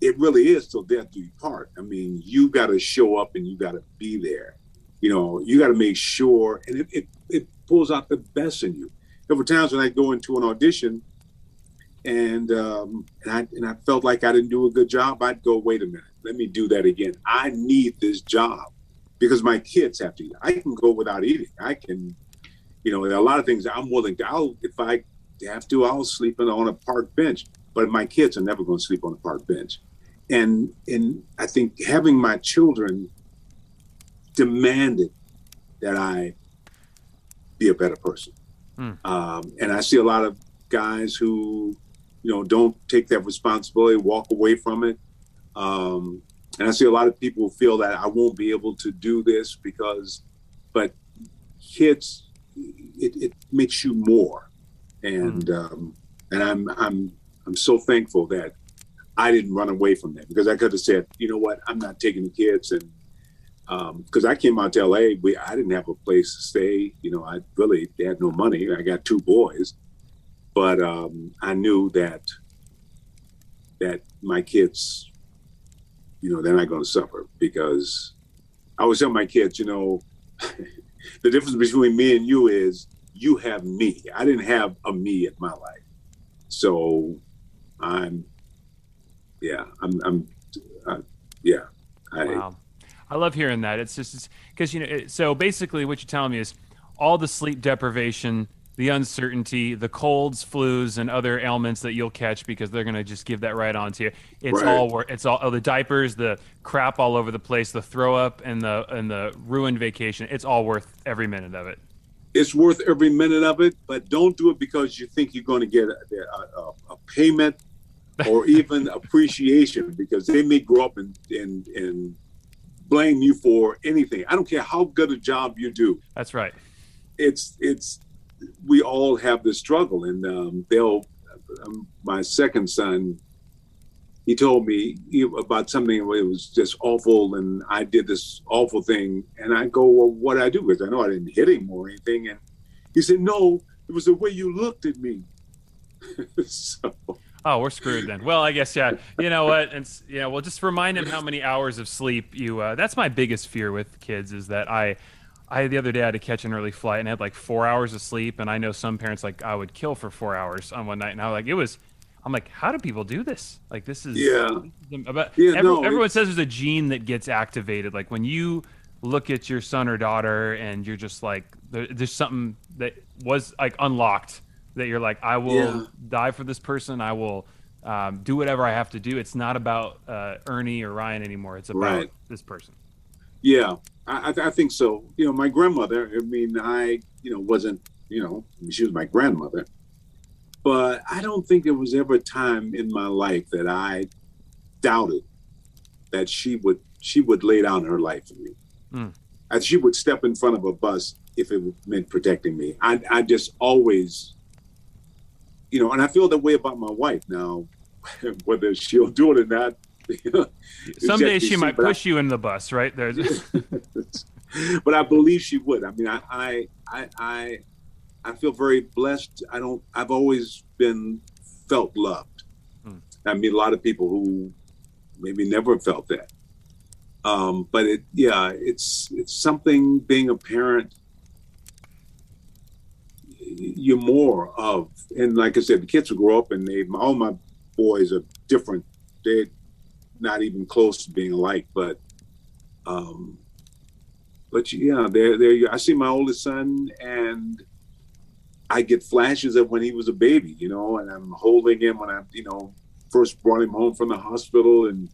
[SPEAKER 1] it really is till death do you part. I mean you got to show up and you got to be there. You know you got to make sure and it, it, it pulls out the best in you. There were times when i go into an audition and um, and I and I felt like I didn't do a good job, I'd go, wait a minute, let me do that again. I need this job because my kids have to eat. I can go without eating. I can, you know, a lot of things I'm willing to. I'll if I have to, I'll sleep on a park bench. But my kids are never going to sleep on a park bench. And and I think having my children demanded that I be a better person. Hmm. Um, and I see a lot of guys who you know, don't take that responsibility, walk away from it. Um, and I see a lot of people feel that I won't be able to do this because, but kids, it, it makes you more, and mm. um, and I'm I'm I'm so thankful that I didn't run away from that because I could have said, you know what, I'm not taking the kids, and because um, I came out to LA, we I didn't have a place to stay. You know, I really had no money. I got two boys, but um, I knew that that my kids, you know, they're not going to suffer because I was telling my kids, you know, the difference between me and you is you have me. I didn't have a me in my life, so I'm, yeah, I'm, I'm, uh, yeah. I,
[SPEAKER 2] wow. I love hearing that. It's just because you know. It, so basically, what you're telling me is all the sleep deprivation the uncertainty, the colds, flus, and other ailments that you'll catch because they're gonna just give that right on to you. It's right. all it's all oh, the diapers, the crap all over the place, the throw up, and the and the ruined vacation. It's all worth every minute of it.
[SPEAKER 1] It's worth every minute of it, but don't do it because you think you're going to get a, a, a payment or even appreciation because they may grow up and and and blame you for anything. I don't care how good a job you do.
[SPEAKER 2] That's right.
[SPEAKER 1] It's it's we all have this struggle, and um, they'll. Um, my second son, he told me about something it was just awful, and I did this awful thing, and I go, "Well, what I do?" Because I know I didn't hit him or anything, and he said, "No, it was the way you looked at me." so.
[SPEAKER 2] Oh, we're screwed then. Well, I guess yeah. You know what? And yeah, well, just remind him how many hours of sleep you. Uh, that's my biggest fear with kids is that I I the other day I had to catch an early flight and I had like four hours of sleep, and I know some parents like I would kill for four hours on one night, and I was like, it was. I'm like, how do people do this? Like, this is
[SPEAKER 1] yeah.
[SPEAKER 2] About, yeah every, no, everyone says there's a gene that gets activated. Like when you look at your son or daughter, and you're just like, there, there's something that was like unlocked that you're like, I will yeah. die for this person. I will um, do whatever I have to do. It's not about uh, Ernie or Ryan anymore. It's about right. this person.
[SPEAKER 1] Yeah, I, I, think so. You know, my grandmother. I mean, I you know wasn't you know she was my grandmother, but I don't think there was ever a time in my life that I doubted that she would she would lay down her life for me. Mm. And she would step in front of a bus if it meant protecting me. I I just always, you know, and I feel that way about my wife now. Whether she'll do it or not,
[SPEAKER 2] Someday she might push I, you in the bus, right? There.
[SPEAKER 1] but I believe she would. I mean, I, I, I, I, I feel very blessed. I don't. I've always been felt loved. Hmm. I mean, a lot of people who maybe never felt that. Um, but it, yeah, it's it's something. Being a parent, you're more of, and like I said, the kids will grow up, and they all my boys are different. They not even close to being alike. But um, but yeah, there, there. I see my oldest son, and I get flashes of when he was a baby, you know, and I'm holding him when I, you know, first brought him home from the hospital, and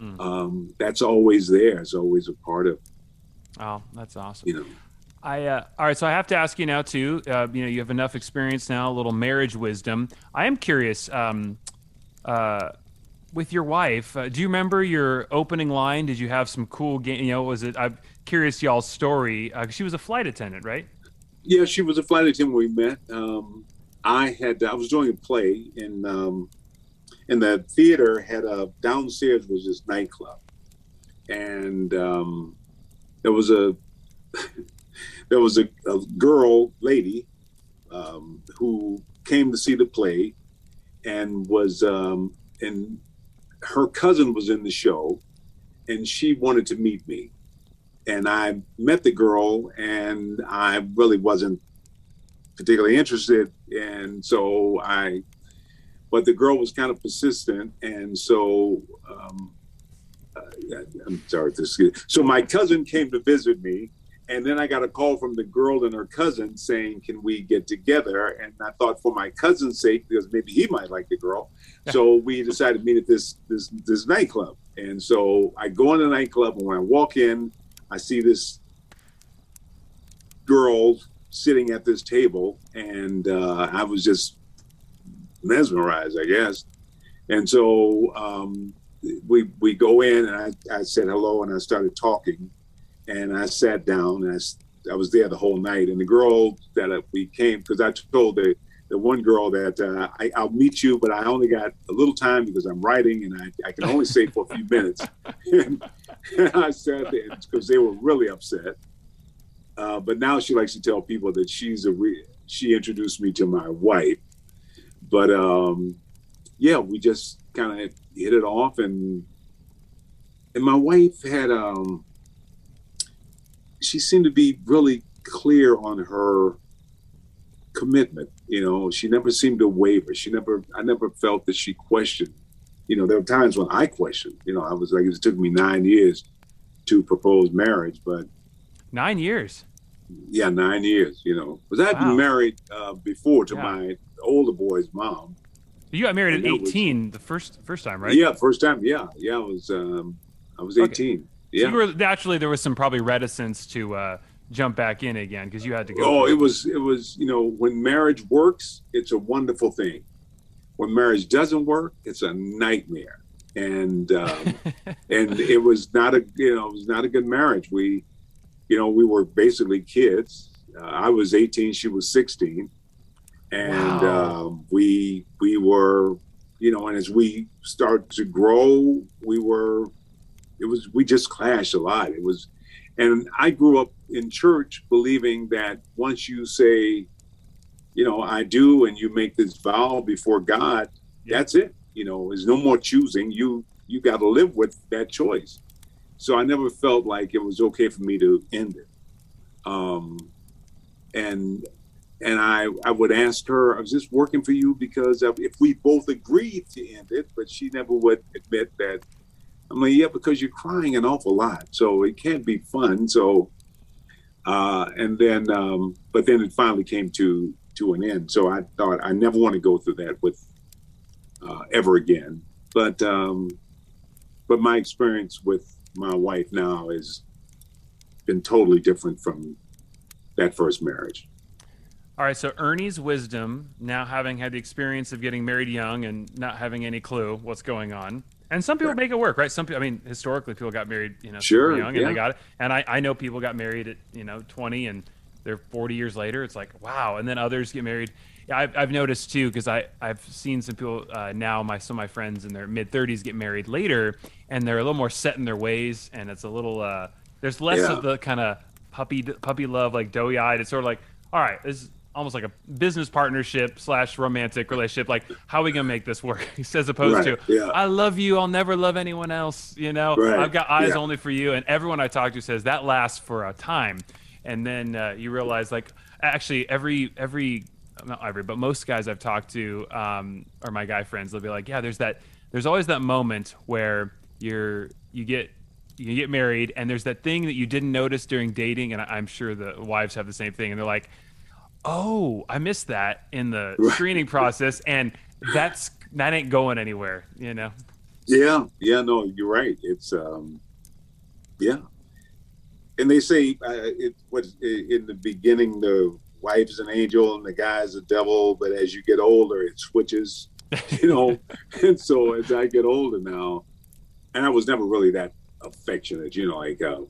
[SPEAKER 1] mm. um, that's always there. It's always a part of.
[SPEAKER 2] Oh, that's awesome.
[SPEAKER 1] You know.
[SPEAKER 2] I uh, all right. So I have to ask you now too. Uh, you know, you have enough experience now, a little marriage wisdom. I am curious. Um, uh, with your wife, uh, do you remember your opening line? Did you have some cool game? You know, was it? I'm curious y'all's story. Uh, she was a flight attendant, right?
[SPEAKER 1] Yeah, she was a flight attendant. When we met. Um, I had I was doing a play in um, in the theater. Had a downstairs was this nightclub, and um, there was a there was a, a girl lady um, who came to see the play and was um, and her cousin was in the show and she wanted to meet me. And i met the girl and i really wasn't particularly interested. And so i but the girl was kind of persistent. And so um, uh, i'm sorry so my cousin came to visit me and then I got a call from the girl and her cousin saying, "Can we get together?" And I thought, for my cousin's sake, because maybe he might like the girl, so we decided to meet at this this this nightclub. And so I go in the nightclub, and when I walk in, I see this girl sitting at this table, and uh, I was just mesmerized, I guess. And so um, we we go in, and I, I said hello, and I started talking and I sat down and I, I was there the whole night. And the girl that we came, because I told the, the one girl that uh, I, will meet you, but I only got a little time because I'm writing and I, I can only stay for a few minutes. and, and I said, because they were really upset. Uh, but now she likes to tell people that she's a re- she introduced me to my wife. But um, yeah, we just kind of hit it off, and and my wife had um, she seemed to be really clear on her commitment. You know, she never seemed to waver. She never, I never felt that she questioned. You know, there were times when I questioned. You know, I was like, it took me nine years to propose marriage, but
[SPEAKER 2] nine years.
[SPEAKER 1] Yeah, nine years. You know, because I'd wow. been married uh, before to yeah. my older boy's mom.
[SPEAKER 2] You got married at eighteen, was, the first first time, right?
[SPEAKER 1] Yeah, first time. Yeah, yeah. I was um, I was eighteen. Okay. Yeah.
[SPEAKER 2] So you were naturally there was some probably reticence to uh, jump back in again because you had to go.
[SPEAKER 1] Oh, it was it was you know when marriage works, it's a wonderful thing. When marriage doesn't work, it's a nightmare. And um, and it was not a you know it was not a good marriage. We, you know, we were basically kids. Uh, I was 18, she was 16, and wow. um, we we were you know, and as we started to grow, we were it was we just clashed a lot. It was, and I grew up in church believing that once you say, you know, I do, and you make this vow before God, that's it. You know, there's no more choosing. You you got to live with that choice. So I never felt like it was okay for me to end it. Um, and and I I would ask her, I was just working for you?" Because if we both agreed to end it, but she never would admit that I'm like, yeah, because you're crying an awful lot, so it can't be fun. So, uh, and then, um, but then it finally came to to an end. So I thought I never want to go through that with uh, ever again. But um, but my experience with my wife now has been totally different from that first marriage.
[SPEAKER 2] All right, so Ernie's wisdom, now having had the experience of getting married young and not having any clue what's going on, and some people make it work, right? Some people, I mean, historically, people got married, you know,
[SPEAKER 1] sure,
[SPEAKER 2] young, and they got it. And I, I know people got married at, you know, 20 and they're 40 years later. It's like, wow. And then others get married. Yeah, I've, I've noticed too, because I, I've seen some people uh, now, my, some of my friends in their mid 30s get married later and they're a little more set in their ways. And it's a little, uh, there's less yeah. of the kind of puppy, puppy love, like doughy eyed. It's sort of like, all right, this almost like a business partnership slash romantic relationship. Like, how are we gonna make this work? As opposed right, to, yeah. I love you, I'll never love anyone else. You know, right, I've got eyes yeah. only for you. And everyone I talk to says that lasts for a time, and then uh, you realize like actually every every not every but most guys I've talked to um, or my guy friends they'll be like, yeah, there's that there's always that moment where you're you get you get married, and there's that thing that you didn't notice during dating, and I'm sure the wives have the same thing, and they're like, "Oh, I missed that in the right. screening process," and that's that ain't going anywhere, you know.
[SPEAKER 1] Yeah, yeah, no, you're right. It's um, yeah, and they say uh, it was in the beginning the wife's an angel and the guy's a devil, but as you get older, it switches, you know. and so as I get older now, and I was never really that affectionate, you know, like, uh,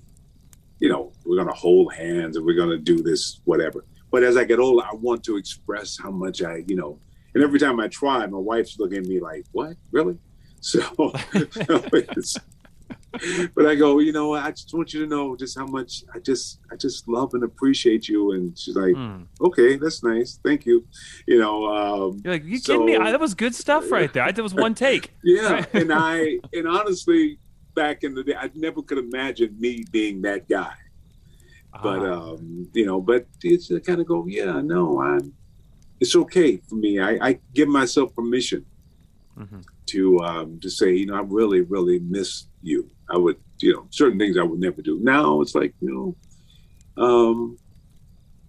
[SPEAKER 1] you know, we're gonna hold hands and we're gonna do this, whatever. But as I get older, I want to express how much I, you know, and every time I try, my wife's looking at me like, "What, really?" So, but I go, you know, I just want you to know just how much I just I just love and appreciate you. And she's like, mm. okay, that's nice, thank you. You know, um,
[SPEAKER 2] you're like, you so, kidding me? I, that was good stuff right there. I, that was one take.
[SPEAKER 1] yeah, and I and honestly, back in the day, I never could imagine me being that guy. But uh um, you know, but it's kind of go, yeah, no, I'm. It's okay for me. I, I give myself permission mm-hmm. to um, to say, you know, I really, really miss you. I would, you know, certain things I would never do. Now it's like, you know, um,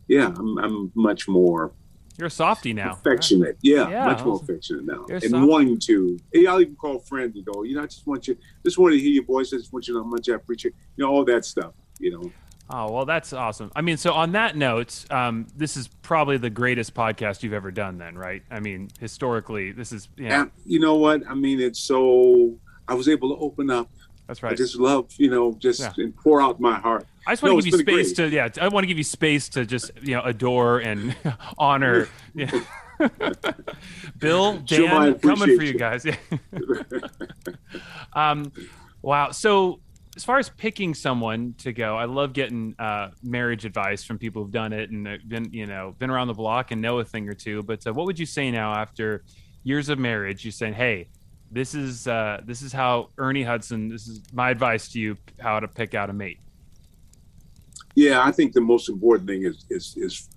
[SPEAKER 1] yeah, I'm, I'm much more.
[SPEAKER 2] You're a softy now.
[SPEAKER 1] Affectionate, right? yeah, yeah, much more affectionate now, and wanting to. Hey, I'll even call friends and go, you know, I just want you, just want to hear your voice. I just want you to know how much I appreciate, you know, all that stuff. You know,
[SPEAKER 2] Oh well, that's awesome. I mean, so on that note, um, this is probably the greatest podcast you've ever done. Then, right? I mean, historically, this is.
[SPEAKER 1] You know, you know what? I mean, it's so. I was able to open up.
[SPEAKER 2] That's right. I
[SPEAKER 1] just love, you know, just yeah. and pour out my heart.
[SPEAKER 2] I just want no, to give you space great. to, yeah. I want to give you space to just, you know, adore and honor. Yeah. Bill, Dan, coming for you, you. guys. Um, wow. So as far as picking someone to go, I love getting uh, marriage advice from people who've done it and been, you know, been around the block and know a thing or two. But uh, what would you say now after years of marriage? You saying, "Hey, this is uh, this is how Ernie Hudson. This is my advice to you: how to pick out a mate."
[SPEAKER 1] Yeah, I think the most important thing is is is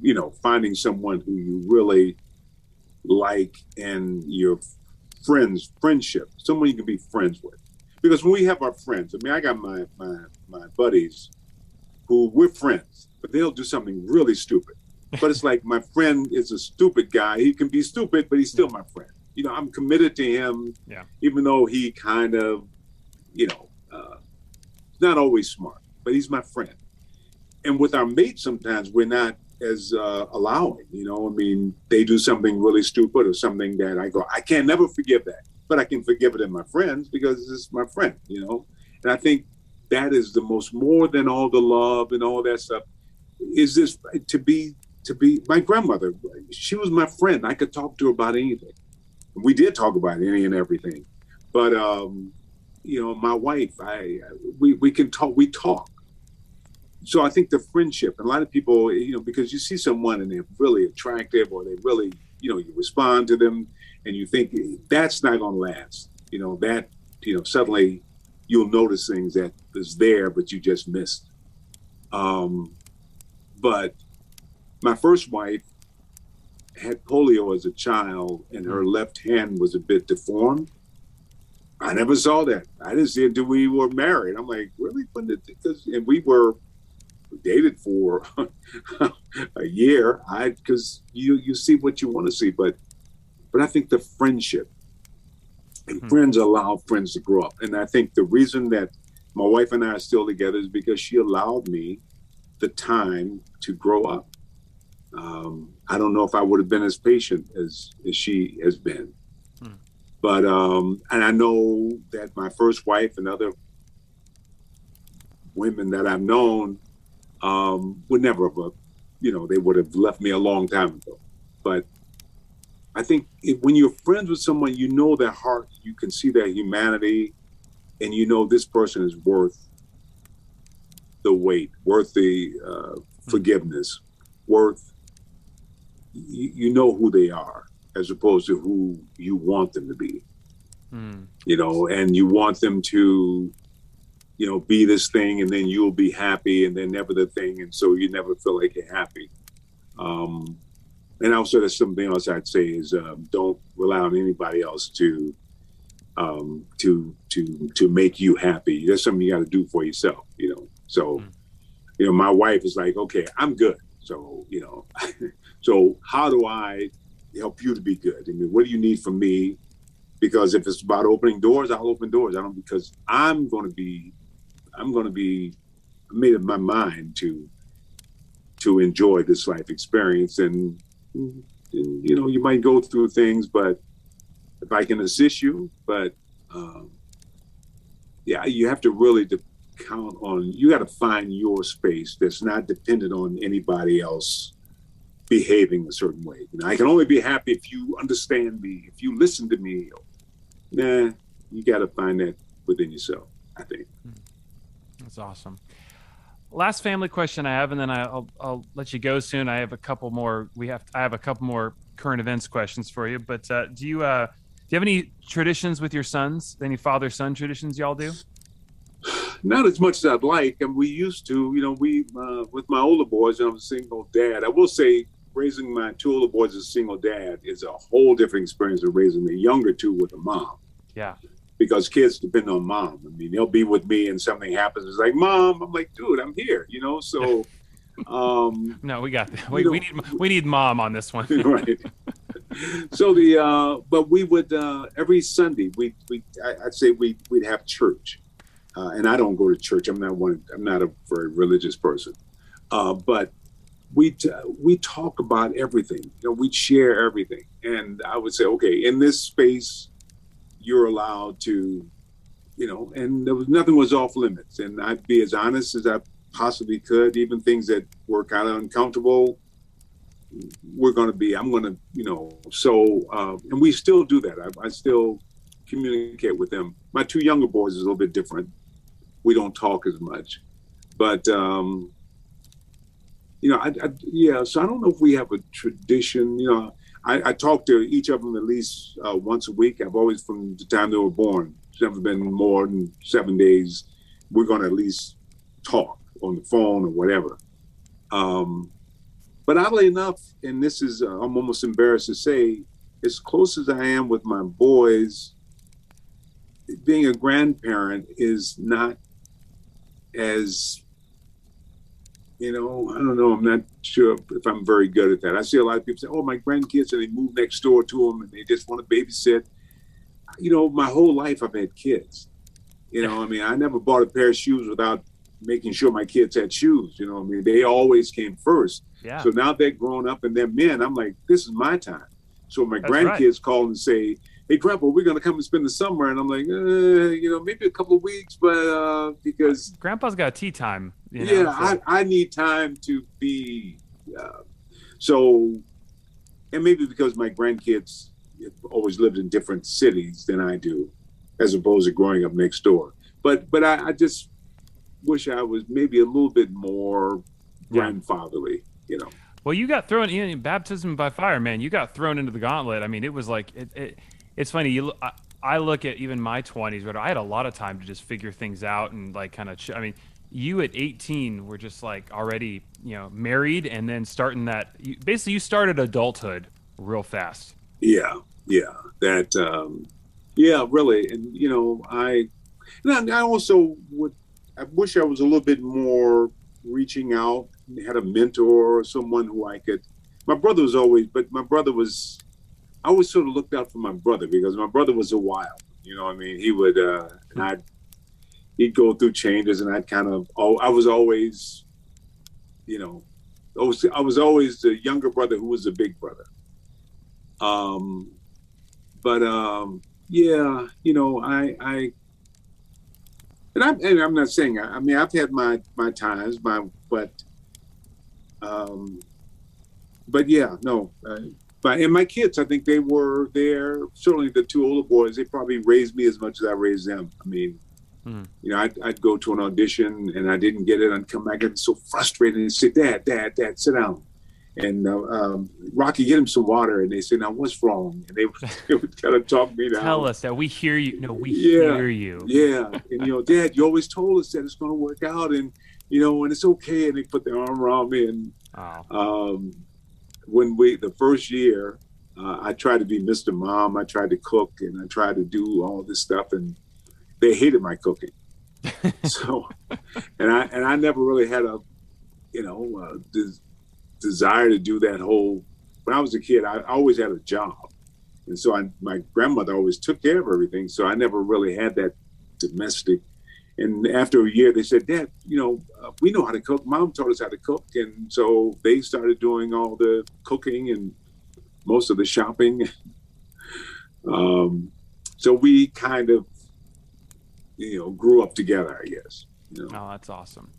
[SPEAKER 1] you know finding someone who you really like and your friends friendship, someone you can be friends with because when we have our friends, I mean, I got my my my buddies who we're friends, but they'll do something really stupid. But it's like my friend is a stupid guy. He can be stupid, but he's still my friend. You know, I'm committed to him,
[SPEAKER 2] yeah.
[SPEAKER 1] even though he kind of, you know, uh, not always smart, but he's my friend. And with our mates, sometimes we're not as uh, allowing. You know, I mean, they do something really stupid or something that I go, I can't never forgive that but I can forgive it in my friends because it's my friend, you know. And I think that is the most more than all the love and all that stuff. Is this to be to be my grandmother? She was my friend. I could talk to her about anything. We did talk about any and everything, but um, you know, my wife, I we we can talk. We talk. So I think the friendship, and a lot of people, you know, because you see someone and they're really attractive, or they really, you know, you respond to them, and you think that's not going to last. You know that you know suddenly you'll notice things that is there, but you just missed. Um, but my first wife had polio as a child, and her left hand was a bit deformed. I never saw that. I didn't see it until we were married. I'm like, really? When did this? And we were dated for a year. I because you you see what you want to see, but but I think the friendship and mm-hmm. friends allow friends to grow up. And I think the reason that my wife and I are still together is because she allowed me the time to grow up. Um, I don't know if I would have been as patient as, as she has been. Hmm. But, um, and I know that my first wife and other women that I've known um, would never have, you know, they would have left me a long time ago. But I think if, when you're friends with someone, you know their heart, you can see their humanity, and you know this person is worth the wait, worth the uh, forgiveness, worth. You, you, know who they are, as opposed to who you want them to be. Mm. You know, and you want them to, you know, be this thing, and then you'll be happy, and they're never the thing, and so you never feel like you're happy. Um, and also, there's something else I'd say is um, don't rely on anybody else to um, to to to make you happy. That's something you got to do for yourself, you know. So, mm. you know, my wife is like, okay, I'm good. So, you know, so how do I help you to be good? I mean, what do you need from me? Because if it's about opening doors, I'll open doors. I don't because I'm going to be, I'm going to be made up my mind to to enjoy this life experience and, and you know you might go through things but if I can assist you. But um, yeah, you have to really de- count on. You got to find your space that's not dependent on anybody else behaving a certain way. You know, I can only be happy if you understand me, if you listen to me. Nah, you got to find that within yourself. I think. Hmm.
[SPEAKER 2] That's awesome. Last family question I have, and then I'll I'll let you go soon. I have a couple more. We have I have a couple more current events questions for you. But uh, do you uh, do you have any traditions with your sons? Any father son traditions y'all do?
[SPEAKER 1] Not as much as I'd like, and we used to. You know, we uh, with my older boys. I'm a single dad. I will say, raising my two older boys as a single dad is a whole different experience than raising the younger two with a mom.
[SPEAKER 2] Yeah.
[SPEAKER 1] Because kids depend on mom. I mean, they'll be with me and something happens. It's like, mom. I'm like, dude, I'm here. You know, so. Um,
[SPEAKER 2] no, we got that. We, we need we need mom on this one.
[SPEAKER 1] right so the uh, but we would uh, every Sunday we we I, would say we we'd have church, uh, and I don't go to church. I'm not one. I'm not a very religious person, uh, but we t- we talk about everything. You know, we share everything, and I would say, okay, in this space, you're allowed to, you know, and there was nothing was off limits, and I'd be as honest as I possibly could, even things that were kind of uncomfortable we're going to be i'm going to you know so uh, and we still do that. I, I, still communicate with them. My two younger boys is a little bit different. We don't talk as much. But um you know I, I yeah so i don't know if we have a tradition you know i, I talk to each of them at least uh, once a week. I've always from the time they were born it's never been more than seven days. We're going to at least talk on the phone or whatever. Um but oddly enough, and this is, uh, I'm almost embarrassed to say, as close as I am with my boys, being a grandparent is not as, you know, I don't know, I'm not sure if I'm very good at that. I see a lot of people say, oh, my grandkids, and they move next door to them and they just want to babysit. You know, my whole life I've had kids. You know, I mean, I never bought a pair of shoes without making sure my kids had shoes. You know, I mean, they always came first.
[SPEAKER 2] Yeah.
[SPEAKER 1] So now they're grown up and they're men. I'm like, this is my time. So my That's grandkids right. call and say, "Hey, Grandpa, we're going to come and spend the summer," and I'm like, uh, you know, maybe a couple of weeks, but uh, because
[SPEAKER 2] Grandpa's got tea time.
[SPEAKER 1] You know, yeah, so. I, I need time to be. Uh, so, and maybe because my grandkids always lived in different cities than I do, as opposed to growing up next door. But but I, I just wish I was maybe a little bit more grandfatherly, you know.
[SPEAKER 2] Well, you got thrown in baptism by fire, man. You got thrown into the gauntlet. I mean, it was like it. it it's funny. You, I, I, look at even my twenties, but I had a lot of time to just figure things out and like kind of. Ch- I mean, you at 18 were just like already, you know, married and then starting that. You, basically, you started adulthood real fast.
[SPEAKER 1] Yeah, yeah, that. um Yeah, really, and you know, I, and I also would I wish I was a little bit more reaching out, had a mentor or someone who I could. My brother was always, but my brother was. I always sort of looked out for my brother because my brother was a wild. You know, I mean, he would, uh, and I'd, he'd go through changes, and I'd kind of, oh, I was always, you know, I was, I was always the younger brother who was the big brother. Um, but um, yeah, you know, I, I and I'm, and I'm not saying I, mean I've had my my times, my but um, but yeah, no. But and my kids, I think they were there. Certainly, the two older boys, they probably raised me as much as I raised them. I mean, mm. you know, I'd, I'd, go to an audition and I didn't get it, and come back and so frustrated and say, "Dad, Dad, Dad, sit down." and uh, um, Rocky, get him some water. And they say, now what's wrong? And they, they would kind of talk me down.
[SPEAKER 2] Tell us that we hear you. No, we yeah, hear you.
[SPEAKER 1] Yeah. And, you know, Dad, you always told us that it's going to work out and, you know, and it's okay. And they put their arm around me. And um, when we, the first year, uh, I tried to be Mr. Mom. I tried to cook and I tried to do all this stuff, and they hated my cooking. so, and I and I never really had a, you know, des- desire to do that whole. When I was a kid, I always had a job, and so I, my grandmother always took care of everything. So I never really had that domestic. And after a year, they said, "Dad, you know, uh, we know how to cook. Mom taught us how to cook," and so they started doing all the cooking and most of the shopping. um, so we kind of, you know, grew up together, I guess. You know?
[SPEAKER 2] Oh, that's awesome,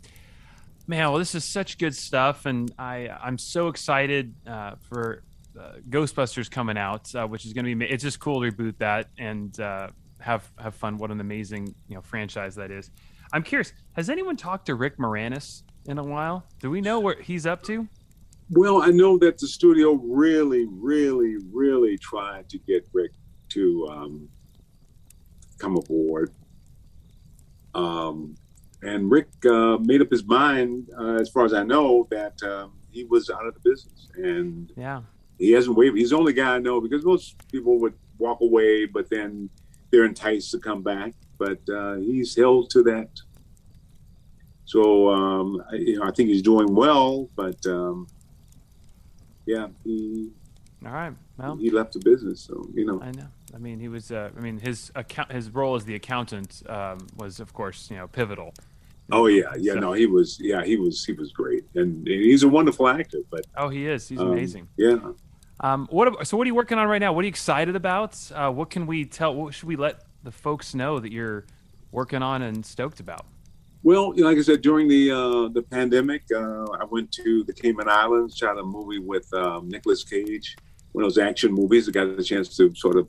[SPEAKER 2] man. Well, this is such good stuff, and I I'm so excited uh, for uh, Ghostbusters coming out, uh, which is going to be. It's just cool to reboot that and uh, have have fun. What an amazing you know franchise that is. I'm curious. Has anyone talked to Rick Moranis in a while? Do we know what he's up to?
[SPEAKER 1] Well, I know that the studio really, really, really tried to get Rick to um, come aboard. Um, and Rick uh, made up his mind, uh, as far as I know, that um, he was out of the business. And
[SPEAKER 2] yeah,
[SPEAKER 1] he hasn't wavered. He's the only guy I know because most people would walk away, but then they're enticed to come back. But uh, he's held to that. So um, I, you know, I think he's doing well, but um, yeah, he.
[SPEAKER 2] All right. Well,
[SPEAKER 1] he left the business, so you know.
[SPEAKER 2] I know. I mean, he was. Uh, I mean, his account, his role as the accountant um, was, of course, you know, pivotal.
[SPEAKER 1] Oh yeah, yeah. So, no, he was. Yeah, he was. He was great, and, and he's a wonderful actor. But
[SPEAKER 2] oh, he is. He's um, amazing.
[SPEAKER 1] Yeah.
[SPEAKER 2] Um, what? So, what are you working on right now? What are you excited about? Uh, what can we tell? What should we let the folks know that you're working on and stoked about?
[SPEAKER 1] Well, like I said, during the uh, the pandemic, uh, I went to the Cayman Islands, shot a movie with um, Nicolas Cage, one of those action movies. I got a chance to sort of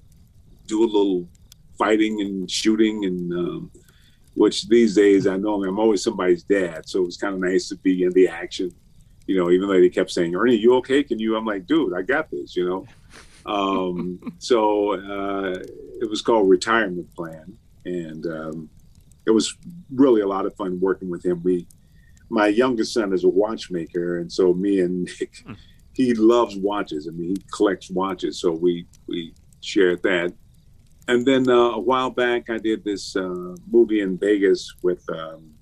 [SPEAKER 1] do a little fighting and shooting, and um, which these days I know I'm always somebody's dad, so it was kind of nice to be in the action. You know, even though they kept saying, "Ernie, you okay? Can you?" I'm like, "Dude, I got this." You know. Um, so uh, it was called Retirement Plan, and um, it was really a lot of fun working with him. We, my youngest son is a watchmaker, and so me and Nick, hmm. he loves watches. I mean, he collects watches, so we we shared that. And then uh, a while back, I did this uh, movie in Vegas with um,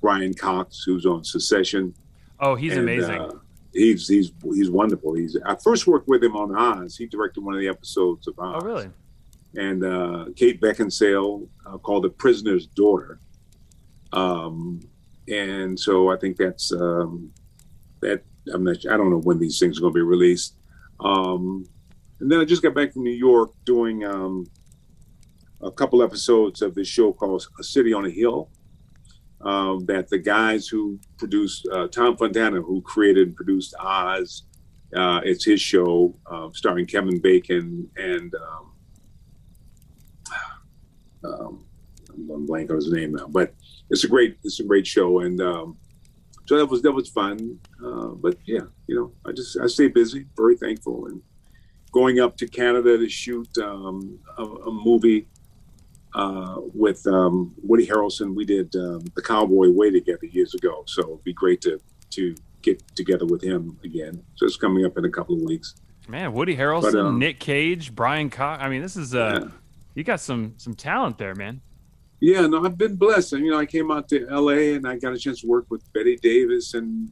[SPEAKER 1] Brian Cox, who's on Succession.
[SPEAKER 2] Oh, he's and, amazing. Uh,
[SPEAKER 1] he's he's he's wonderful. He's I first worked with him on Oz. He directed one of the episodes of Oz.
[SPEAKER 2] Oh, really?
[SPEAKER 1] and uh, Kate Beckinsale uh, called The Prisoner's Daughter. Um, and so I think that's um, that. I'm not. I don't know when these things are going to be released. Um, and then I just got back from New York doing um, a couple episodes of this show called A City on a Hill. Um, that the guys who produced uh, Tom Fontana, who created and produced Oz, uh, it's his show uh, starring Kevin Bacon and um, um, I'm blank on his name now, but it's a great it's a great show, and um, so that was that was fun. Uh, but yeah, you know, I just I stay busy, very thankful, and going up to Canada to shoot um, a, a, movie uh, with um, Woody Harrelson. We did um, the Cowboy Way together years ago, so it'd be great to to get together with him again. So it's coming up in a couple of weeks.
[SPEAKER 2] Man, Woody Harrelson, but, um, Nick Cage, Brian Cox. I mean, this is uh, yeah you got some some talent there, man.
[SPEAKER 1] Yeah, no, I've been blessed. And, you know, I came out to L.A. and I got a chance to work with Bette Davis, and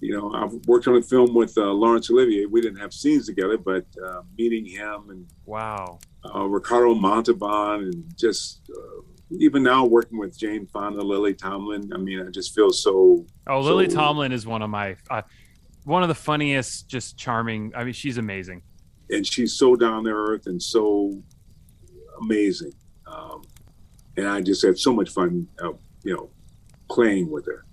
[SPEAKER 1] you know, I've worked on a film with uh, Laurence Olivier. We didn't have scenes together, but uh, meeting him and
[SPEAKER 2] wow,
[SPEAKER 1] uh, Ricardo Montalban, and just uh, even now working with Jane Fonda, Lily Tomlin. I mean, I just feel so.
[SPEAKER 2] Oh, Lily so, Tomlin is one of my uh, one of the funniest, just charming. I mean, she's amazing,
[SPEAKER 1] and she's so down to earth and so amazing. Um, and I just had so much fun, uh, you know, playing with her.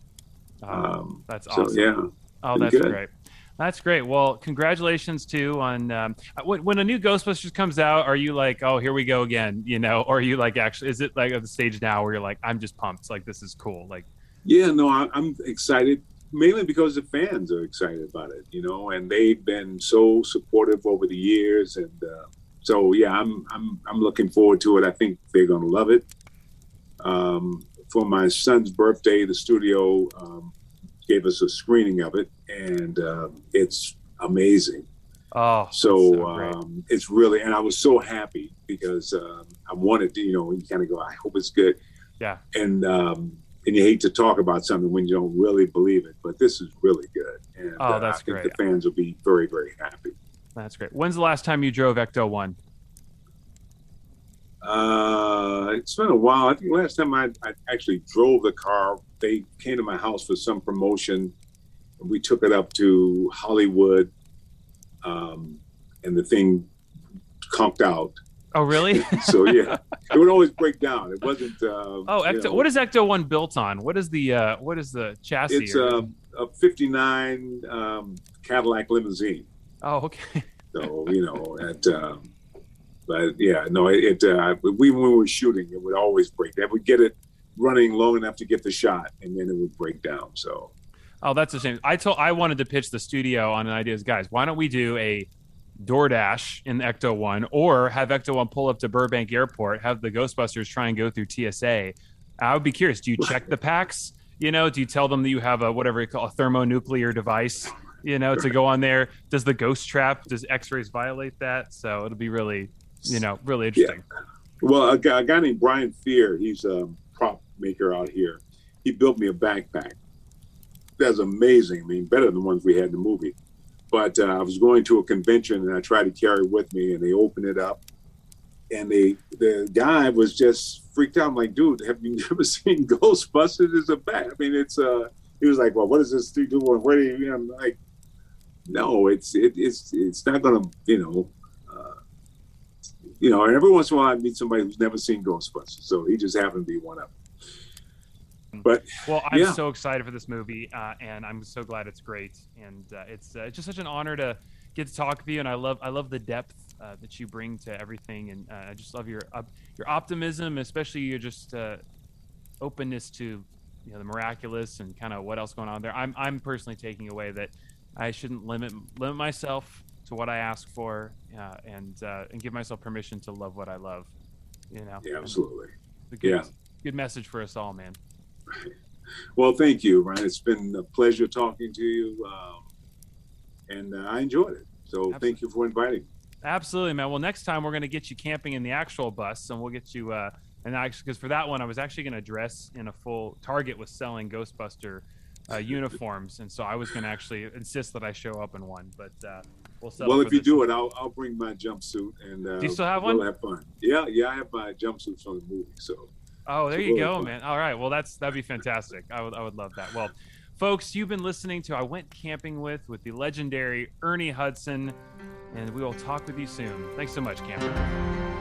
[SPEAKER 2] Um, that's awesome.
[SPEAKER 1] So, yeah.
[SPEAKER 2] Oh, that's good. great. That's great. Well, congratulations too on um, when, when, a new Ghostbusters comes out. Are you like, oh, here we go again? You know, or are you like, actually, is it like at the stage now where you're like, I'm just pumped, like this is cool, like?
[SPEAKER 1] Yeah, no, I, I'm excited mainly because the fans are excited about it, you know, and they've been so supportive over the years, and uh, so yeah, I'm I'm I'm looking forward to it. I think they're gonna love it. Um, for my son's birthday, the studio um, gave us a screening of it, and uh, it's amazing.
[SPEAKER 2] Oh,
[SPEAKER 1] so, so um, it's really, and I was so happy because um, I wanted to, you know, you kind of go, I hope it's good.
[SPEAKER 2] Yeah.
[SPEAKER 1] And um, and you hate to talk about something when you don't really believe it, but this is really good. And
[SPEAKER 2] oh, that's
[SPEAKER 1] uh, I think the fans will be very, very happy.
[SPEAKER 2] That's great. When's the last time you drove Ecto One?
[SPEAKER 1] Uh, it's been a while. I think last time I, I actually drove the car, they came to my house for some promotion. We took it up to Hollywood, um, and the thing conked out.
[SPEAKER 2] Oh, really?
[SPEAKER 1] so yeah, it would always break down. It wasn't. Uh,
[SPEAKER 2] oh, Ecto. Know, what is Ecto One built on? What is the uh, what is the chassis?
[SPEAKER 1] It's a, a '59 um, Cadillac limousine.
[SPEAKER 2] Oh, okay.
[SPEAKER 1] so you know, at um, but yeah, no, it. uh, we when we were shooting, it would always break. That would get it running long enough to get the shot, and then it would break down. So.
[SPEAKER 2] Oh, that's a shame. I told I wanted to pitch the studio on an idea. Guys, why don't we do a DoorDash in Ecto One, or have Ecto One pull up to Burbank Airport, have the Ghostbusters try and go through TSA. I would be curious. Do you check the packs? You know, do you tell them that you have a whatever you call a thermonuclear device? You know, to go on there. Does the ghost trap? Does X-rays violate that? So it'll be really, you know, really interesting.
[SPEAKER 1] Yeah. Well, a guy, a guy named Brian Fear, he's a prop maker out here. He built me a backpack. That's amazing. I mean, better than the ones we had in the movie but uh, I was going to a convention and I tried to carry it with me, and they opened it up, and they the guy was just freaked out. I'm like, dude, have you never seen Ghostbusters? It's a bat. I mean, it's uh. He was like, well, what is this thing do? Where do you? I'm like, no, it's it, it's it's not gonna, you know. You know, and every once in a while I meet somebody who's never seen Ghostbusters, so he just happened to be one of them. But
[SPEAKER 2] well, I'm
[SPEAKER 1] yeah.
[SPEAKER 2] so excited for this movie, uh, and I'm so glad it's great, and uh, it's uh, just such an honor to get to talk with you. And I love I love the depth uh, that you bring to everything, and uh, I just love your your optimism, especially your just uh, openness to you know the miraculous and kind of what else going on there. I'm I'm personally taking away that I shouldn't limit limit myself to what I ask for, and and give myself permission to love what I love. You know,
[SPEAKER 1] yeah, absolutely.
[SPEAKER 2] Good,
[SPEAKER 1] yeah.
[SPEAKER 2] good message for us all, man.
[SPEAKER 1] Well, thank you, Ryan. It's been a pleasure talking to you, um, and uh, I enjoyed it. So Absolutely. thank you for inviting.
[SPEAKER 2] Absolutely, man. Well, next time we're going to get you camping in the actual bus, and we'll get you. Uh, and actually, because for that one, I was actually going to dress in a full. Target was selling Ghostbuster uh, uniforms, and so I was going to actually insist that I show up in one. But uh, we'll
[SPEAKER 1] Well, if you do it, I'll, I'll bring my jumpsuit, and uh,
[SPEAKER 2] do you still have one? we'll?
[SPEAKER 1] Have fun. Yeah, yeah, I have my jumpsuits from the movie, so.
[SPEAKER 2] Oh, there you go, man. All right. Well, that's that'd be fantastic. I would I would love that. Well, folks, you've been listening to I went camping with with the legendary Ernie Hudson, and we will talk with you soon. Thanks so much, camper.